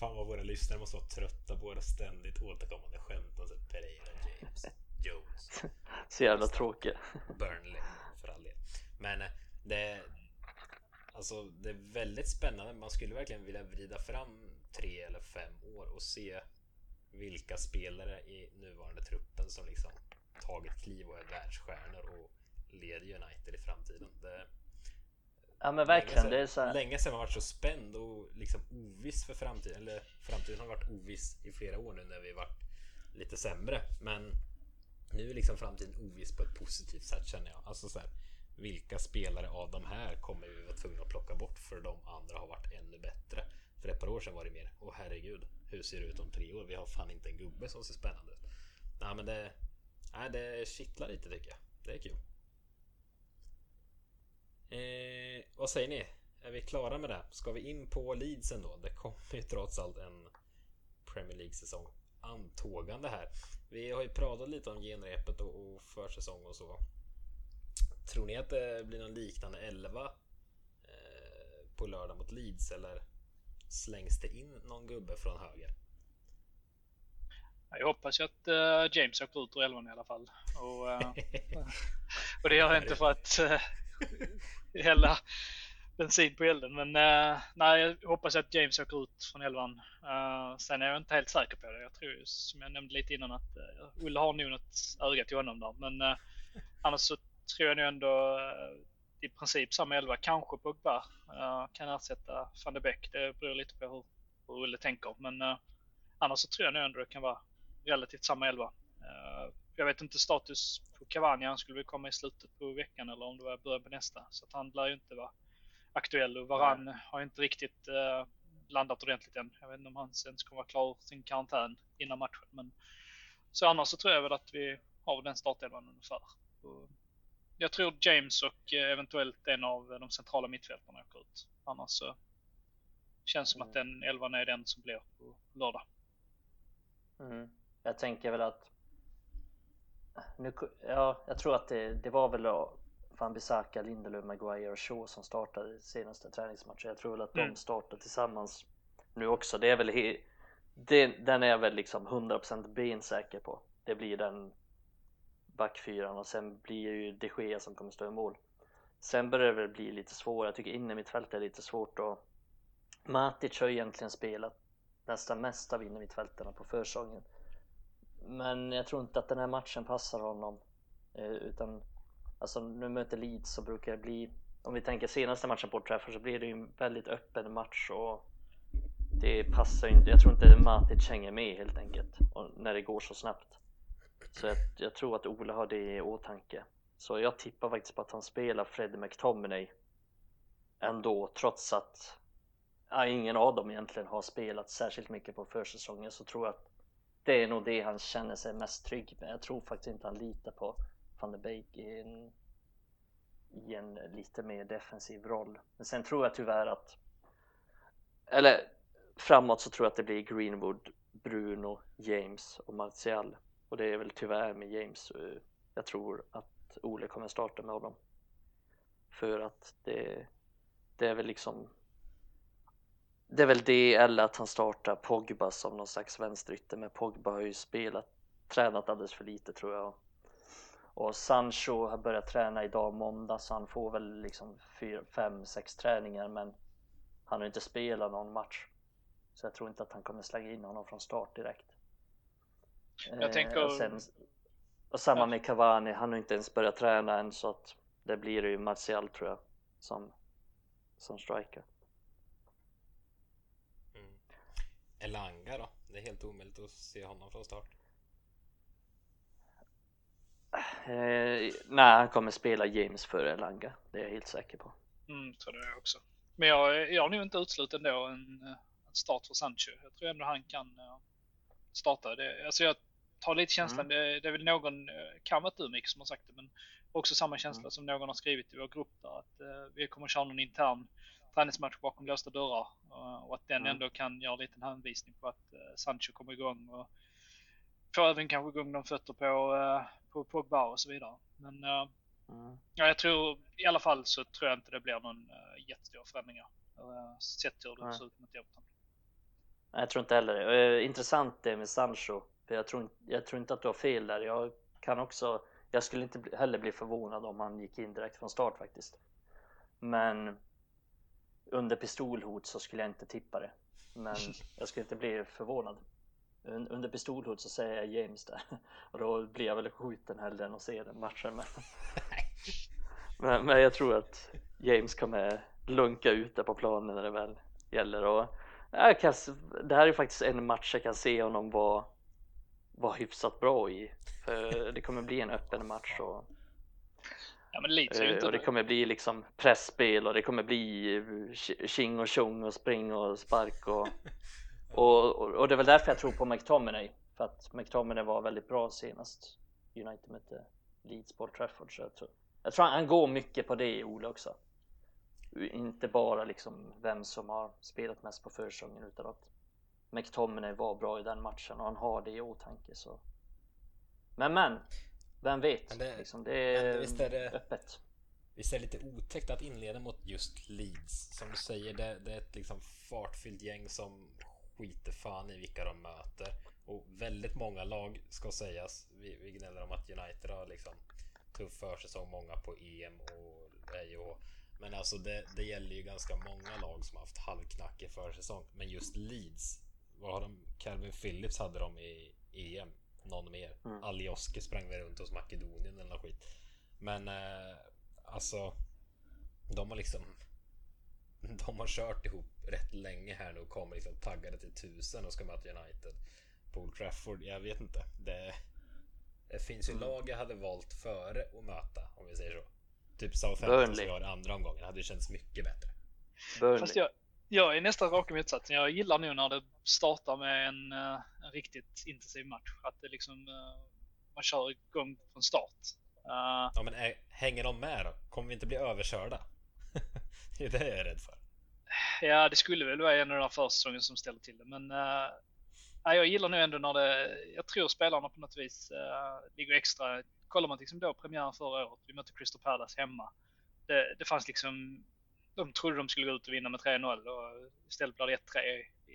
Fan vad våra lyssnare måste vara trötta på våra ständigt återkommande skämt om Pereira, James, Jones, Så jävla tråkig. Burnley för all del. Men eh, det, alltså, det är väldigt spännande. Man skulle verkligen vilja vrida fram tre eller fem år och se vilka spelare i nuvarande truppen som liksom tagit kliv och är världsstjärnor och leder United i framtiden. Det, Ja men verkligen, länge det är sedan- så här. Länge sedan man varit så spänd och liksom oviss för framtiden. Eller framtiden har varit oviss i flera år nu när vi varit lite sämre. Men nu är liksom framtiden oviss på ett positivt sätt känner jag. Alltså så här, vilka spelare av de här kommer vi vara tvungna att plocka bort för de andra har varit ännu bättre. För ett par år sedan var det mer, åh herregud, hur ser det ut om tre år? Vi har fan inte en gubbe som ser spännande ut. Nej men det, nej, det kittlar lite tycker jag. Det är kul. Eh, vad säger ni? Är vi klara med det? Ska vi in på Leeds ändå? Det kommer ju trots allt en Premier League-säsong antågande här. Vi har ju pratat lite om genrepet och, och försäsong och så. Tror ni att det blir någon liknande 11 eh, på lördag mot Leeds eller slängs det in någon gubbe från höger? jag hoppas ju att uh, James åker ut ur elvan i alla fall. Och, uh, och det gör jag inte för att uh, hälla bensin på elden. Men uh, nej, jag hoppas att James åker ut från elvan. Uh, sen är jag inte helt säker på det. Jag tror ju, som jag nämnde lite innan att uh, Olle har nog något öga till honom där. Men uh, annars så tror jag nog ändå i princip samma elva. Kanske Pogba eh, kan ersätta van de Beek. Det beror lite på hur, hur Olle tänker. Men eh, annars så tror jag nog ändå det kan vara relativt samma elva. Eh, jag vet inte status på Cavani. Han skulle väl komma i slutet på veckan eller om det var början på nästa. Så att han lär ju inte vara aktuell och Varann har ju inte riktigt eh, landat ordentligt än. Jag vet inte om han ens kommer vara klar sin karantän innan matchen. Men så annars så tror jag väl att vi har den startelvan ungefär. Och jag tror James och eh, eventuellt en av de centrala mittfältarna åker ut. Annars så känns som att den elvan är den som blir på lördag. Mm. Jag tänker väl att nu, ja, jag tror att det, det var väl Van Bissaka, Lindelöf, Maguire och Shaw som startade i senaste träningsmatchen. Jag tror väl att Mm. de startar tillsammans nu också. Det är väl he, det, den är jag väl liksom 100% bensäker på. Det blir den backfyran och sen blir det ju de Gea som kommer stå i mål. Sen börjar det väl bli lite svårare. Jag tycker inne mitt fält är lite svårt och Matic har egentligen spelat nästan mest av inne mittfältarna på försäsongen. Men jag tror inte att den här matchen passar honom. Eh, utan alltså nu möter Leeds så brukar det bli, om vi tänker senaste matchen på Trafford så blir det ju en väldigt öppen match och det passar ju inte. Jag tror inte Matic hänger med helt enkelt och när det går så snabbt. Så jag, jag tror att Ola har det i åtanke. Så jag tippar faktiskt på att han spelar Freddie McTominay ändå trots att ja, ingen av dem egentligen har spelat särskilt mycket på försäsongen så tror jag att det är nog det han känner sig mest trygg med. Jag tror faktiskt inte han litar på van der Beek i en, i en lite mer defensiv roll. Men sen tror jag tyvärr att eller framåt så tror jag att det blir Greenwood, Bruno, James och Martial och det är väl tyvärr med James. Eh, jag tror att Ole kommer starta med honom för att det, det är väl liksom det är väl det eller att han startar Pogba som någon slags vänsterytter men Pogba har ju spelat, tränat alldeles för lite tror jag. Och Sancho har börjat träna idag måndag så han får väl liksom 5-6 träningar men han har inte spelat någon match. Så jag tror inte att han kommer slänga in honom från start direkt. Jag tänker- och, sen, och samma med Cavani, han har inte ens börjat träna än så att det blir ju Martial tror jag som, som striker. Mm. Elanga då? Det är helt omöjligt att se honom från start. Eh, nej, han kommer spela James före Elanga. Det är jag helt säker på. Mm, tror det jag också. Men jag, jag har nog inte uteslutit ändå en, en start för Sancho. Jag tror ändå han kan uh, starta. Det, alltså jag tar lite känslan, mm. det, det, är väl någon, kan vara du Micke som har sagt det, men också samma känsla mm. som någon har skrivit i vår grupp där att uh, vi kommer köra någon intern träningsmatch bakom låsta dörrar uh, och att den mm. ändå kan göra en liten hänvisning på att Sancho kommer igång och får även kanske igång de fötter på, på Pogba och så vidare. Men Mm. Ja, jag tror i alla fall så tror jag inte det blir någon uh, jättestora förändringar. Uh, sett hur det ser ut mot Everton. Jag tror inte heller det. Uh, intressant det med Sancho. För jag, tror, jag tror inte att du har fel där. Jag kan också, jag skulle inte heller bli förvånad om han gick in direkt från start faktiskt. Men under pistolhot så skulle jag inte tippa det. Men jag skulle inte bli förvånad. Under pistolhot så säger jag James där. Och då blir jag väl skjuten hellre än att se den matchen. Men, men, men jag tror att James kommer lunka ute på planen när det väl gäller. Och jag kan, det här är faktiskt en match jag kan se honom vara, vara hyfsat bra i. För det kommer bli en öppen match. Och, Ja, Eh, och det kommer bli liksom pressspel och det kommer bli tjing och tjong och spring och spark och, och, och, och det är väl därför jag tror på McTominay för att McTominay var väldigt bra senast United mötte Leeds på Trafford så jag tror, jag tror han går mycket på det Ole också inte bara liksom vem som har spelat mest på försäsongen utan att McTominay var bra i den matchen och han har det i åtanke så men men vem vet? Men det- liksom, det är, visst är det- öppet. Visst är det lite otäckt att inleda mot just Leeds? Som du säger, det, det är ett liksom fartfyllt gäng som skiter fan i vilka de möter. Och väldigt många lag ska sägas. Vi, vi gnäller om att United har liksom tuff försäsong, många på EM och hå. Men alltså det, det gäller ju ganska många lag som har haft halvknackig försäsong. Men just Leeds, vad har de? Calvin Phillips hade de i EM. Någon mer. Mm. Alioski sprang väl runt hos Makedonien eller något skit. Men eh, alltså, de har liksom de har kört ihop rätt länge här nu och kommer liksom taggade till tusen och ska möta United på Old Trafford. Jag vet inte. Det, det finns ju Mm. lag jag hade valt före att möta om vi säger så. Typ Southampton som vi har andra omgången hade ju känts mycket bättre. Burnley. Fast jag, jag är nästan raka motsatsen. Jag gillar nu när det startar med en, eh, en riktigt intensiv match. Att det liksom, eh, man kör igång från start. Eh, Ja men är, hänger de med då? Kommer vi inte bli överkörda? det är det jag är rädd för. Ja, det skulle väl vara en av de där försäsongen som ställer till det. Men uh, jag gillar nu ändå när det, jag tror spelarna på något vis uh, ligger extra. Kollar man till exempel då premiären förra året, vi mötte Crystal Palace hemma. Det, det fanns liksom, de trodde de skulle gå ut och vinna med 3-0 och istället blev det 1-3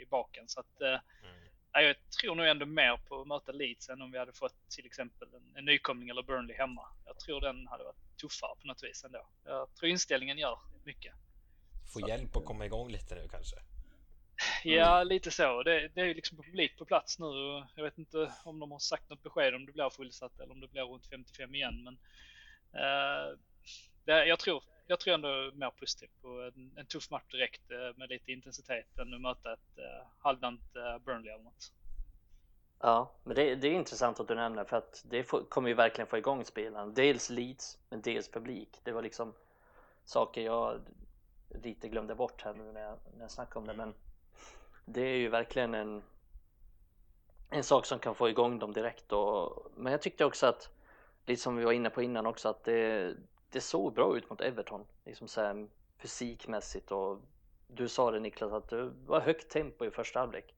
i baken. Så att, uh, Mm. ja, jag tror nog ändå mer på att möta Leeds än om vi hade fått till exempel en, en nykomling eller Burnley hemma. Jag tror den hade varit tuffare på något vis ändå. Jag tror inställningen gör mycket. Få Så- hjälp att komma igång lite nu kanske. Ja, lite så. Det, det är ju liksom publik på plats nu. och Jag vet inte om de har sagt något besked om det blir fullsatt eller om det blir runt 55 igen. Men eh, det, jag, tror, jag tror ändå mer positivt på en, en tuff match direkt eh, med lite intensitet än att möta ett eh, halvdant eh, Burnley eller något. Ja, men det, det är intressant att du nämner för att det får, kommer ju verkligen få igång spelaren. Dels Leeds, men dels publik. Det var liksom saker jag lite glömde bort här nu när jag, när jag snackade om det. Men det är ju verkligen en, en sak som kan få igång dem direkt. Och, men jag tyckte också att, lite som vi var inne på innan också, att det, det såg bra ut mot Everton. Liksom så här, fysikmässigt och du sa det Niklas att det var högt tempo i första halvlek.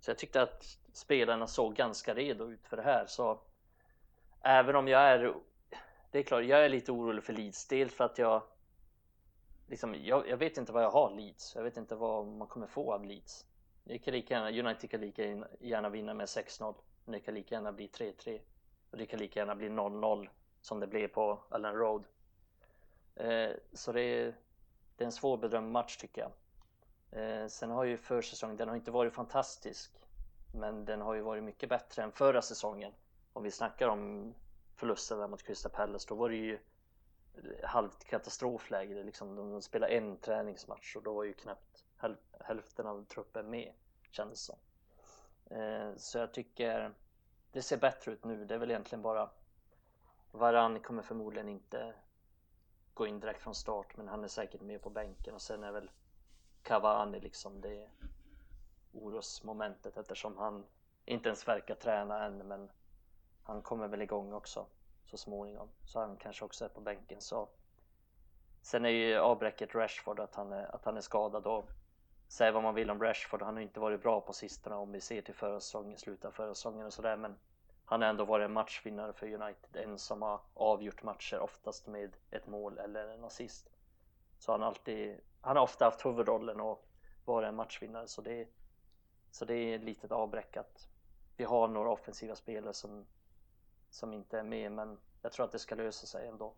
Så jag tyckte att spelarna såg ganska redo ut för det här. Så även om jag är, det är klart, jag är lite orolig för Leeds. Dels för att jag, liksom, jag, jag vet inte vad jag har Leeds. Jag vet inte vad man kommer få av Leeds. Det kan lika gärna, United kan lika gärna vinna med 6-0. Men det kan lika gärna bli 3-3. Och det kan lika gärna bli 0-0 som det blev på Allen Road. Eh, så det är, det är en svårbedömd match tycker jag. Eh, sen har ju försäsongen, den har inte varit fantastisk. Men den har ju varit mycket bättre än förra säsongen. Om vi snackar om förlusten där mot Crystal Palace, då var det ju eh, halvt katastrofläge. Liksom, de, spelade en träningsmatch och då var ju knappt hälften av truppen med kändes som. Eh, så jag tycker det ser bättre ut nu. Det är väl egentligen bara Varann kommer förmodligen inte gå in direkt från start men han är säkert med på bänken. Och sen är väl Cavani liksom det orosmomentet eftersom han inte ens verkar träna än men han kommer väl igång också så småningom. Så han kanske också är på bänken. Så sen är ju avbräcket Rashford att han är, att han är skadad. Och säga vad man vill om Rashford han har inte varit bra på sistone om vi ser till förra säsongen, slutet av förra säsongen och sådär men han har ändå varit en matchvinnare för United, en som har avgjort matcher oftast med ett mål eller en assist. Så han alltid, han har ofta haft huvudrollen och varit en matchvinnare så det, så det är ett litet avbräck att vi har några offensiva spelare som, som inte är med men jag tror att det ska lösa sig ändå.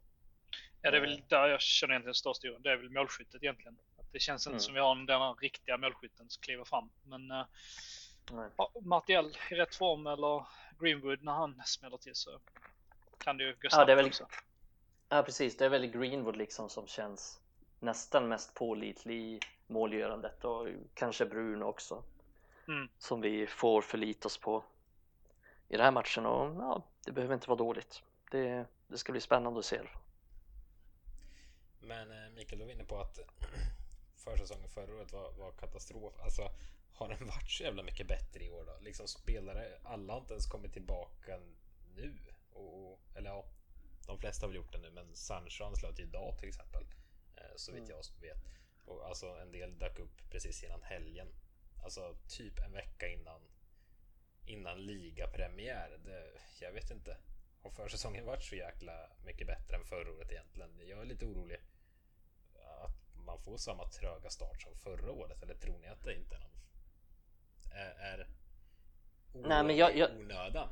Ja, det är väl där jag känner egentligen störst oro. Det är väl målskyttet egentligen. Att det känns inte mm. som vi har den riktiga målskytten som kliver fram. Men äh, Martial i rätt form eller Greenwood när han smäller till så kan det ju gå snabbt ja, det är väl, också. Ja precis, det är väl Greenwood liksom som känns nästan mest pålitlig i målgörandet och kanske Bruno också. Mm. Som vi får förlita oss på i den här matchen och ja, det behöver inte vara dåligt. Det, det ska bli spännande att se. Men eh, Mikael, du var inne på att försäsongen förra året var, var katastrof. Alltså, har den varit så jävla mycket bättre i år då? Liksom spelare, alla har inte ens kommit tillbaka nu. Och, eller ja, de flesta har väl gjort det nu, men Sancho anslöt idag till exempel. Eh, så vitt mm. jag vet. Och alltså en del dök upp precis innan helgen. Alltså typ en vecka innan innan ligapremiär. Det, jag vet inte. Har försäsongen varit så jäkla mycket bättre än förra året egentligen? Jag är lite orolig att man får samma tröga start som förra året. Eller tror ni att det inte är någon är, är Nej, men jag, jag... onödan?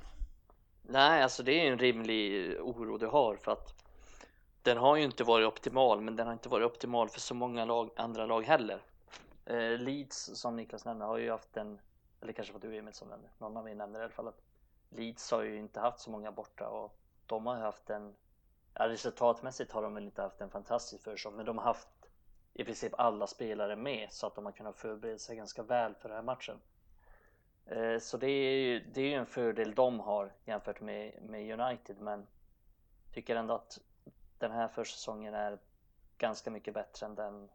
Nej, alltså det är en rimlig oro du har för att den har ju inte varit optimal, men den har inte varit optimal för så många lag, andra lag heller. Eh, Leeds som Niklas nämnde har ju haft en, eller kanske var du Emil som nämnde, någon av er nämnde i alla fall att Leeds har ju inte haft så många borta och de har haft en, ja, resultatmässigt har de väl inte haft en fantastisk försäsong, men de har haft i princip alla spelare med så att de har kunnat förbereda sig ganska väl för den här matchen. Eh, så det är ju det är en fördel de har jämfört med, med United men tycker ändå att den här försäsongen är ganska mycket bättre än den,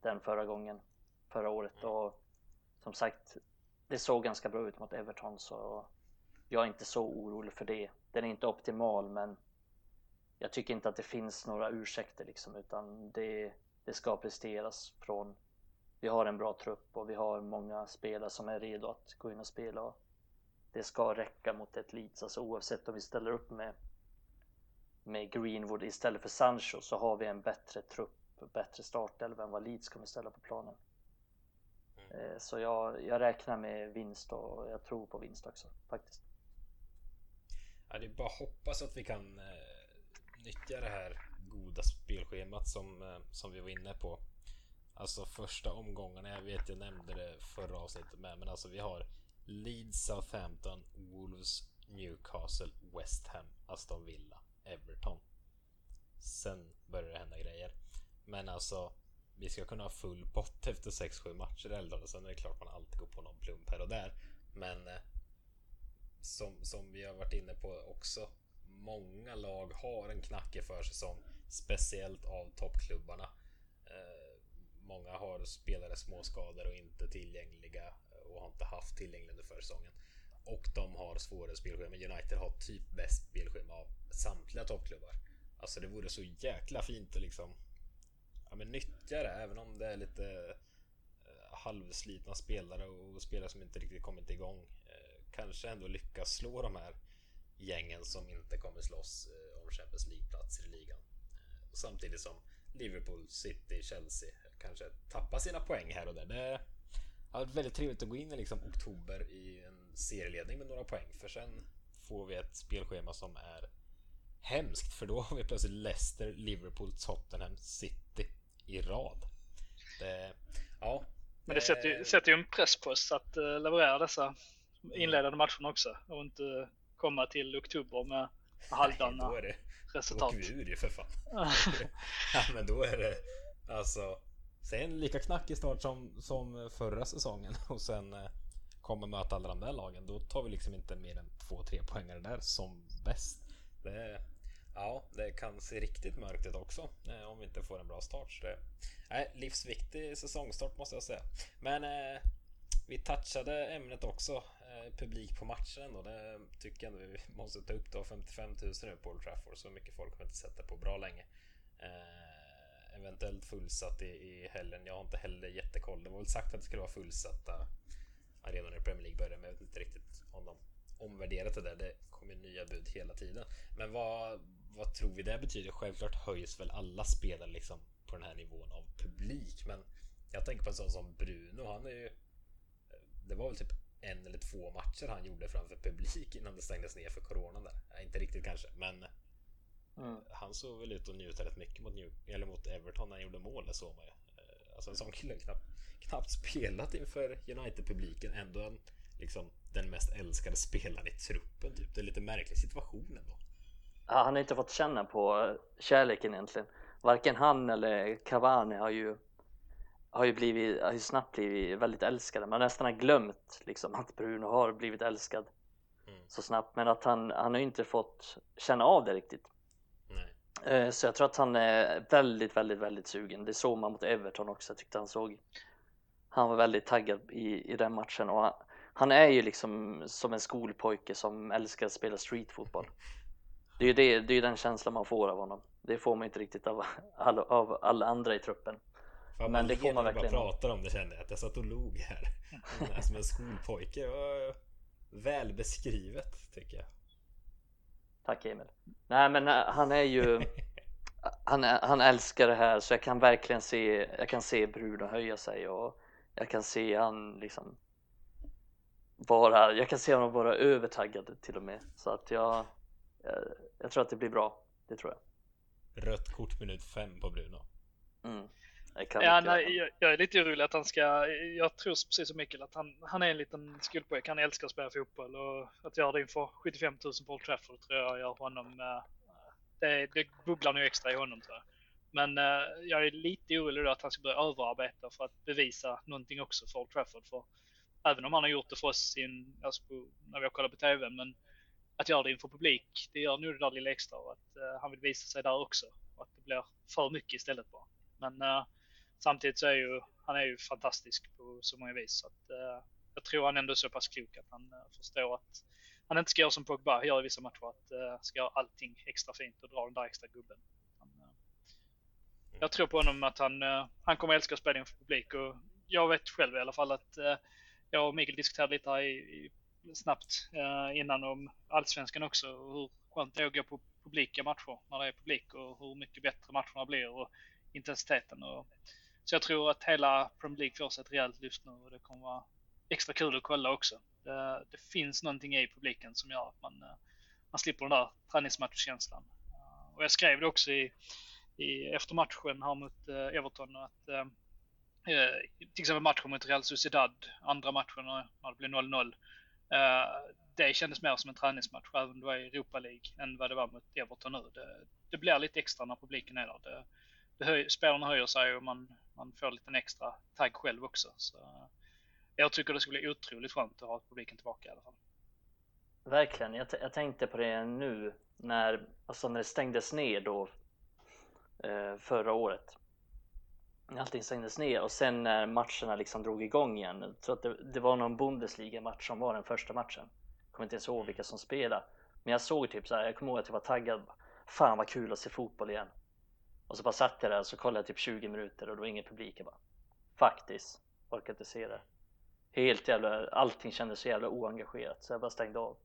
den förra gången, förra året och som sagt det såg ganska bra ut mot Everton så jag är inte så orolig för det. Den är inte optimal men jag tycker inte att det finns några ursäkter liksom utan det, det ska presteras från vi har en bra trupp och vi har många spelare som är redo att gå in och spela. Och det ska räcka mot ett Leeds, alltså oavsett om vi ställer upp med, med Greenwood istället för Sancho så har vi en bättre trupp, bättre startelva än vad Leeds kommer ställa på planen. Mm. Eh, så jag, jag räknar med vinst och jag tror på vinst också faktiskt. Ja, det är bara hoppas att vi kan eh, nyttja det här goda spelschemat som, eh, som vi var inne på Alltså första omgångarna, jag vet jag nämnde det förra avsnittet med, men alltså vi har Leeds, Southampton, Wolves, Newcastle, West Ham, Aston Villa, Everton. Sen börjar det hända grejer. Men alltså, vi ska kunna ha full pott efter 6-7 matcher eller Älvdalen. Sen är det klart man alltid går på någon plump här och där. Men eh, som, som vi har varit inne på också. Många lag har en knackig försäsong. Speciellt av toppklubbarna. Många har spelare småskador och inte tillgängliga och har inte haft tillgängliga under försäsongen. Och de har svårare spelschema. United har typ bäst spelschema av samtliga toppklubbar. Alltså det vore så jäkla fint att liksom ja, men nyttja det även om det är lite eh, halvslitna spelare och spelare som inte riktigt kommit igång. Eh, kanske ändå lyckas slå de här gängen som inte kommer slåss eh, om Champions League-platser i ligan. Eh, samtidigt som Liverpool, City, Chelsea kanske tappa sina poäng här och där. Det har varit väldigt trevligt att gå in i liksom oktober i en serieledning med några poäng för sen får vi ett spelschema som är hemskt för då har vi plötsligt Leicester, Liverpool, Tottenham, City i rad. Det, ja, Men det sätter ju, sätter ju en press på oss att uh, leverera dessa inledande matcherna också och inte komma till oktober med halvdana resultat. Då åker vi ur ju för fan. ja, men då är det alltså. Sen lika knackig start som, som förra säsongen och sen eh, kommer möta alla de där lagen. Då tar vi liksom inte mer än två, tre poängare där som bäst. Det, ja, det kan se riktigt mörkt ut också eh, om vi inte får en bra start. Så det är livsviktig säsongstart måste jag säga. Men eh, vi touchade ämnet också. Eh, publik på matchen och det tycker jag vi måste ta upp då. 55 000 nu på Old Trafford. Så mycket folk har inte sett det på bra länge. Eh, Eventuellt fullsatt i, i helgen. Jag har inte heller jättekoll. Det var väl sagt att det skulle vara fullsatta arenor i Premier League började men jag vet inte riktigt om de omvärderat det där. Det kommer nya bud hela tiden. Men vad, vad tror vi det betyder? Självklart höjs väl alla spelare liksom på den här nivån av publik. Men jag tänker på en sån som Bruno. Han är ju det var väl typ en eller två matcher han gjorde framför publik innan det stängdes ner för coronan där. Inte riktigt kanske, men mm. han såg väl ut att njuta rätt mycket mot, New eller mot Everton när han gjorde mål. Det såg man ju. Alltså en sån kille knappt, knappt spelat inför United-publiken. Ändå en, liksom den mest älskade spelaren i truppen. Typ. Det är lite märklig situation ändå. Ja, han har inte fått känna på kärleken egentligen. Varken han eller Cavani har ju har ju, blivit, har ju snabbt blivit väldigt älskade. Man nästan har glömt liksom, att Bruno har blivit älskad mm. så snabbt. Men att han, han har inte fått känna av det riktigt. Nej. Så jag tror att han är väldigt, väldigt, väldigt sugen. Det såg man mot Everton också. Jag tyckte han såg Han var väldigt taggad i, i den matchen och han, han är ju liksom som en skolpojke som älskar att spela streetfotboll. Det är ju det, det är den känslan man får av honom. Det får man inte riktigt av alla, av alla andra i truppen. Fan, men det får man verkligen. bara pratar om det kände jag att jag satt och log här. som en skolpojke. Väl beskrivet tycker jag. Tack Emil. Nej men eh, han är ju han, han älskar det här så jag kan verkligen se jag kan se Bruno höja sig och jag kan se han liksom vara, jag kan se honom vara övertaggad till och med så att jag, jag, jag tror att det blir bra, det tror jag. Rött kort minut fem på Bruno. Mm ja, nej, jag, jag, är lite orolig att han ska, jag tror precis som Mikael att han, han är en liten skolpojke, han älskar att spela fotboll och att göra det inför 75 000 på Old Trafford tror jag gör honom, uh, det, det bubblar nog extra i honom tror jag. Men uh, jag är lite orolig då att han ska börja överarbeta för att bevisa någonting också för Old Trafford. För även om han har gjort det för oss in, alltså på, när vi har kollat på TV, men att göra det inför publik, det gör nog det där lilla extra och att uh, han vill visa sig där också. Och att det blir för mycket istället bara. Men Samtidigt så är ju, han är ju fantastisk på så många vis. Så att, eh, jag tror han ändå är så pass klok att han eh, förstår att han inte ska göra som Pogba gör i vissa matcher. Att eh, ska göra allting extra fint och dra den där extra gubben. Han, eh, jag tror på honom att han, eh, han kommer älska att spela inför publik. Och jag vet själv i alla fall att eh, jag och Mikael diskuterade lite här i, i snabbt innan om allsvenskan också. Och hur skönt det är att gå på publika matcher när det är publik och hur mycket bättre matcherna blir och intensiteten. Och, så jag tror att hela Premier League får sig ett rejält lyft nu och det kommer vara extra kul att kolla också. Det, det finns någonting i publiken som gör att man, eh, man slipper den där träningsmatchkänslan. Eh, och jag skrev det också i, i efter matchen här mot eh, Everton att till exempel matchen mot Real Sociedad, andra matchen när det blev 0-0. Det kändes mer som en träningsmatch även om det var i Europa League än vad det var mot Everton nu. Det, det blir lite extra när publiken är där. Det, det höj, spelarna höjer sig och man, man får lite extra tagg själv också. Så jag tycker det skulle bli otroligt skönt att ha publiken tillbaka i alla fall. Verkligen, jag, jag tänkte på det nu när, alltså när det stängdes ner då eh, förra året. Allting stängdes ner och sen när matcherna liksom drog igång igen. Jag tror att det, det var någon Bundesliga-match som var den första matchen. Jag kommer inte ens ihåg vilka som spelade. Men jag såg typ så här, jag kommer ihåg att jag var taggad. Fan vad kul att se fotboll igen. Och så bara satt jag där och så kollade jag typ 20 minuter och det var ingen publik. Jag bara faktiskt orkar inte se det. Helt jävla, allting kändes så jävla oengagerat så jag bara stängde av.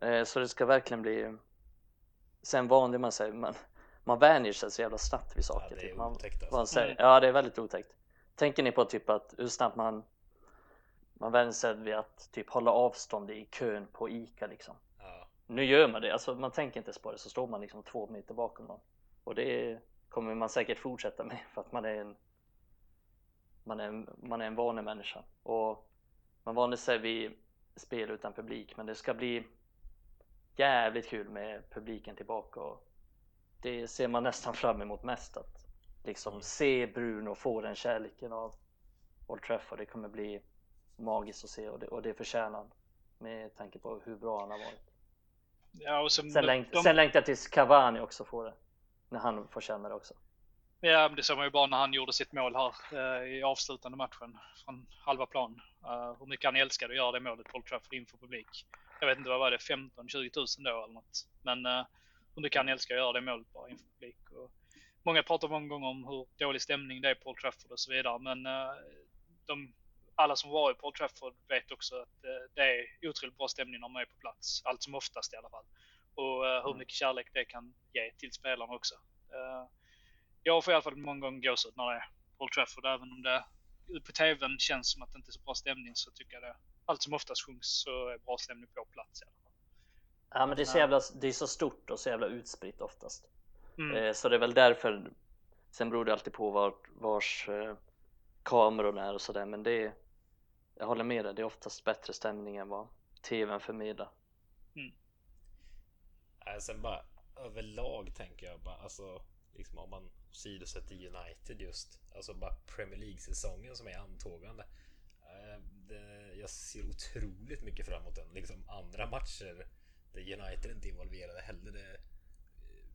Eh, så det ska verkligen bli Sen vande man sig, man, man vänjer sig så jävla snabbt vid saker. Ja, det är typ. man, otäckt alltså. man säger, Ja det är väldigt otäckt. Tänker ni på typ att hur snabbt man man vänjer sig vid att typ hålla avstånd i kön på ICA liksom. Ja. Nu gör man det, alltså man tänker inte ens på det så står man liksom två meter bakom någon. Och det kommer man säkert fortsätta med för att man är en man är en, man är en vanemänniska och man vänjer sig vid spel utan publik men det ska bli jävligt kul med publiken tillbaka och det ser man nästan fram emot mest att liksom se Bruno få den kärleken av Old Trafford. Det kommer bli magiskt att se och det, och det förtjänar han med tanke på hur bra han har varit. Ja, sen, de, sen längtar jag tills Cavani också får det. När han får känna det också. Ja, det såg man ju bara när han gjorde sitt mål här eh, i avslutande matchen från halva plan. Uh, hur mycket han älskade att göra det målet på Old Trafford inför publik. Jag vet inte, vad var det? 15-20 tusen då eller något. Men uh, hur mycket han älskar att göra det målet bara inför publik. Och många pratar många gånger om hur dålig stämning det är på Old Trafford och så vidare. Men uh, de, alla som varit på Old Trafford vet också att det är otroligt bra stämning när man är på plats. Allt som oftast i alla fall. Och eh, hur Mm. mycket kärlek det kan ge till spelarna också. Eh, jag får i alla fall många gånger gåshud när det är Old Trafford. Även om det på TVn känns som att det inte är så bra stämning så tycker jag det allt som oftast sjungs så är bra stämning på plats i alla fall. Ja men det är så jävla, det är så stort och så jävla utspritt oftast. Mm. Eh, Så det är väl därför Sen beror det alltid på var, vars eh, kamerorna är och sådär men det är Jag håller med dig, det är oftast bättre stämning än vad TVn förmedlar. Äh, sen bara överlag tänker jag bara alltså liksom om man sidosätter United just alltså bara Premier League säsongen som är antågande. Äh, det, jag ser otroligt mycket fram emot den. Liksom andra matcher där United inte är involverade heller. Det,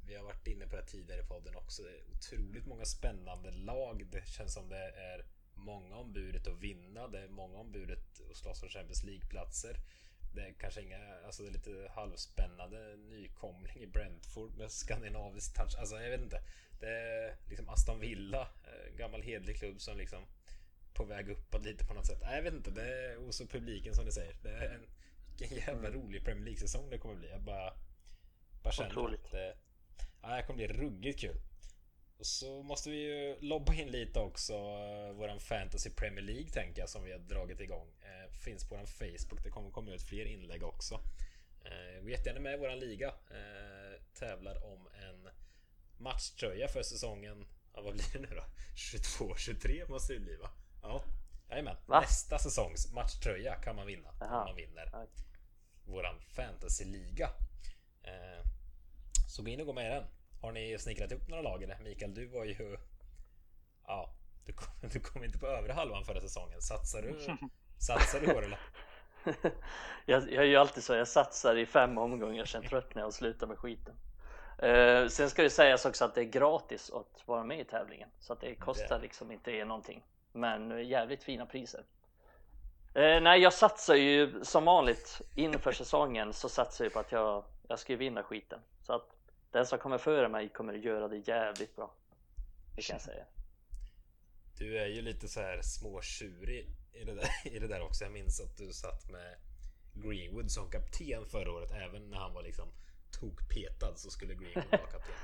vi har varit inne på det tidigare i podden också. Det är otroligt många spännande lag. Det känns som det är många om budet att vinna. Det är många om budet att slåss om Champions League-platser. Det är kanske inga, alltså det är lite halvspännande nykomling i Brentford med skandinavisk touch. Alltså jag vet inte. Det är liksom Aston Villa, eh, gammal hedlig klubb som liksom på väg uppåt lite på något sätt. Nej, jag vet inte, det är hos publiken som ni säger. Det är en vilken jävla rolig Premier League-säsong det kommer bli. Jag bara, bara känner Otroligt. att det, ja, det kommer bli ruggigt kul. Och så måste vi ju lobba in lite också uh, våran Fantasy Premier League tänker jag som vi har dragit igång. Eh, finns på våran Facebook. Det kommer komma ut fler inlägg också. Eh, gå jättegärna med i våran liga. Eh, tävlar om en matchtröja för säsongen. Ja, vad blir det nu då? 22-23 måste det bli va? Ja, jajamän. Va? Nästa säsongs matchtröja kan man vinna. Jaha. Om man vinner Ja. våran fantasyliga. Eh, så gå in och gå med i den. Har ni snickrat ihop några lag eller? Mikael, du var ju... Ja, du kom, du kom inte på övre halvan förra säsongen. Satsar du, satsar du år eller? jag, jag är ju alltid så, jag satsar i fem omgångar sen tröttnar jag och slutar med skiten. Eh, sen ska det sägas också att det är gratis att vara med i tävlingen så att det kostar Det- liksom inte någonting. Men jävligt fina priser. Eh, nej, jag satsar ju som vanligt inför säsongen så satsar jag på att jag, jag ska vinna skiten. Så att den som kommer före mig kommer göra det jävligt bra. Det kan jag säga. Du är ju lite så här småtjurig i det, där, i det där också. Jag minns att du satt med Greenwood som kapten förra året. Även när han var liksom tokpetad så skulle Greenwood vara kapten.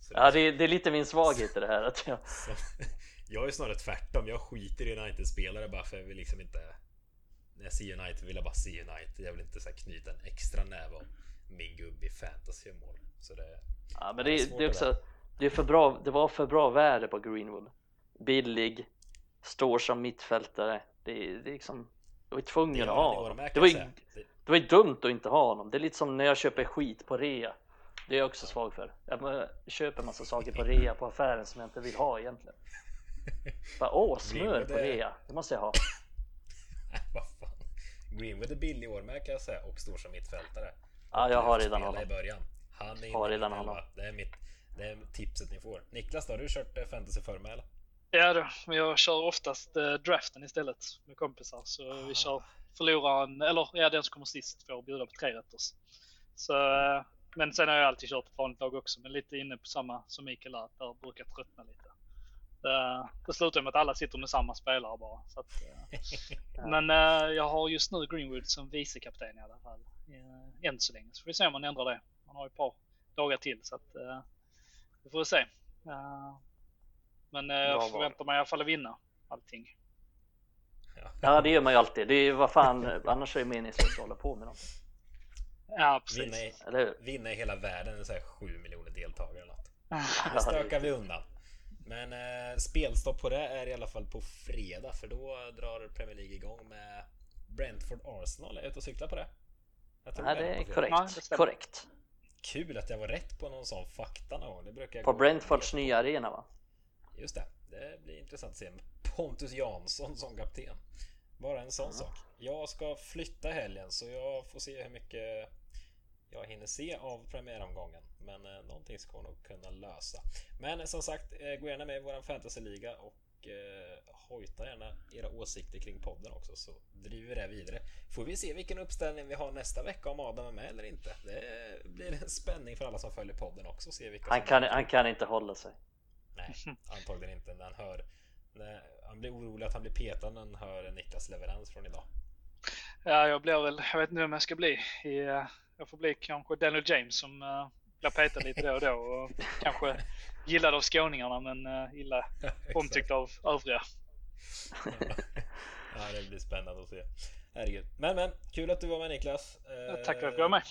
Så Ja, det, är- det är lite min svaghet i det här att jag, jag är snarare tvärtom. Jag skiter i United-spelare bara för jag vill liksom inte... När jag ser United vill jag bara se United. Jag vill inte så knyta en extra näve om min gubbe i fantasy och mål. Så det... Ja men det är det, är också det, är för bra, det var för bra värde på Greenwood. Billig, står som mittfältare. Det, är- det är liksom, jag var tvungen att ha honom. Det var, ju. Det- var ju dumt att inte ha honom. Det är lite som när jag köper skit på rea. Det är jag också svag för. Jag köper massa saker på rea på affären som jag inte vill ha egentligen. Bara, åh, smör på rea. Det måste jag ha. Vad fan. Greenwood är billig i år med kan jag säga och står som mittfältare. Ja, jag har redan honom. i början. Han är Har i redan honom. Det är mitt det är tipset ni får. Niklas, har du kört eh, fantasy för mig eller? Ja du, men jag kör oftast eh, draften istället med kompisar. Så Ah. vi kör förloraren, eller ja den som kommer sist får bjuda på tre rätters. Så, eh, men sen har jag alltid kört ett vanligt lag också, men lite inne på samma som Mikael är, att där brukar jag tröttna lite. Det, det slutar med att alla sitter med samma spelare bara. Så att, Ja. Men eh, jag har just nu Greenwood som vicekapten i alla fall. Uh, än så länge. Så får vi se om man ändrar det. Man har ju ett par dagar till så att uh, vi får se. Eh, men uh, Bra jag förväntar mig i alla fall att vinna allting. Ja, det gör man ju alltid. Det är ju vad fan, annars är det meningslöst att hålla på med dem. Ja, precis. Vinna i, Eller vinna i hela världen, det är så här 7 miljoner deltagare eller något. Det Ja, stökar vi undan. Men eh, spelstopp på det är i alla fall på fredag för då drar Premier League igång med Brentford Arsenal. Är jag ute och cyklar på det? Nej, det är korrekt. Ja, korrekt. Kul att jag var rätt på någon sån fakta någon gång. Det brukar jag På Brentfords nya arena va? Just det, det blir intressant att se Pontus Jansson som kapten. Bara en sån sak. Jag ska flytta helgen så jag får se hur mycket jag hinner se av premiäromgången. Men eh, någonting ska jag nog kunna lösa. Men eh, som sagt, eh, gå gärna med i våran fantasyliga och eh, hojta gärna era åsikter kring podden också så driver vi det vidare. Får vi se vilken uppställning vi har nästa vecka om Adam är med eller inte. Det blir en spänning för alla som följer podden också. Se vilka Han kan, han kan inte hålla sig. Nej, antagligen inte när han hör när han blir orolig att han blir petad när han hör Niklas leverans från idag. Ja, jag blir väl, jag vet inte vem jag ska bli. Eh, jag får bli kanske Daniel James som uh, blir petad lite då och då och kanske gillad av skåningarna men uh, illa omtyckt av övriga. ja, det blir spännande att se. Herregud. Men men, kul att du var med Niklas. Ja, Tack för att jag fick vara med.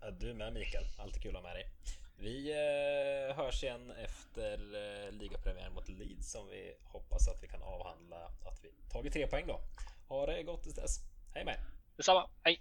Ja, du med Mikael. Alltid kul att ha med dig. Vi eh, hörs igen efter eh, ligapremiären mot Leeds som vi hoppas att vi kan avhandla att vi tagit tre poäng då. Ha det gott tills dess. Hej med. Detsamma, hej!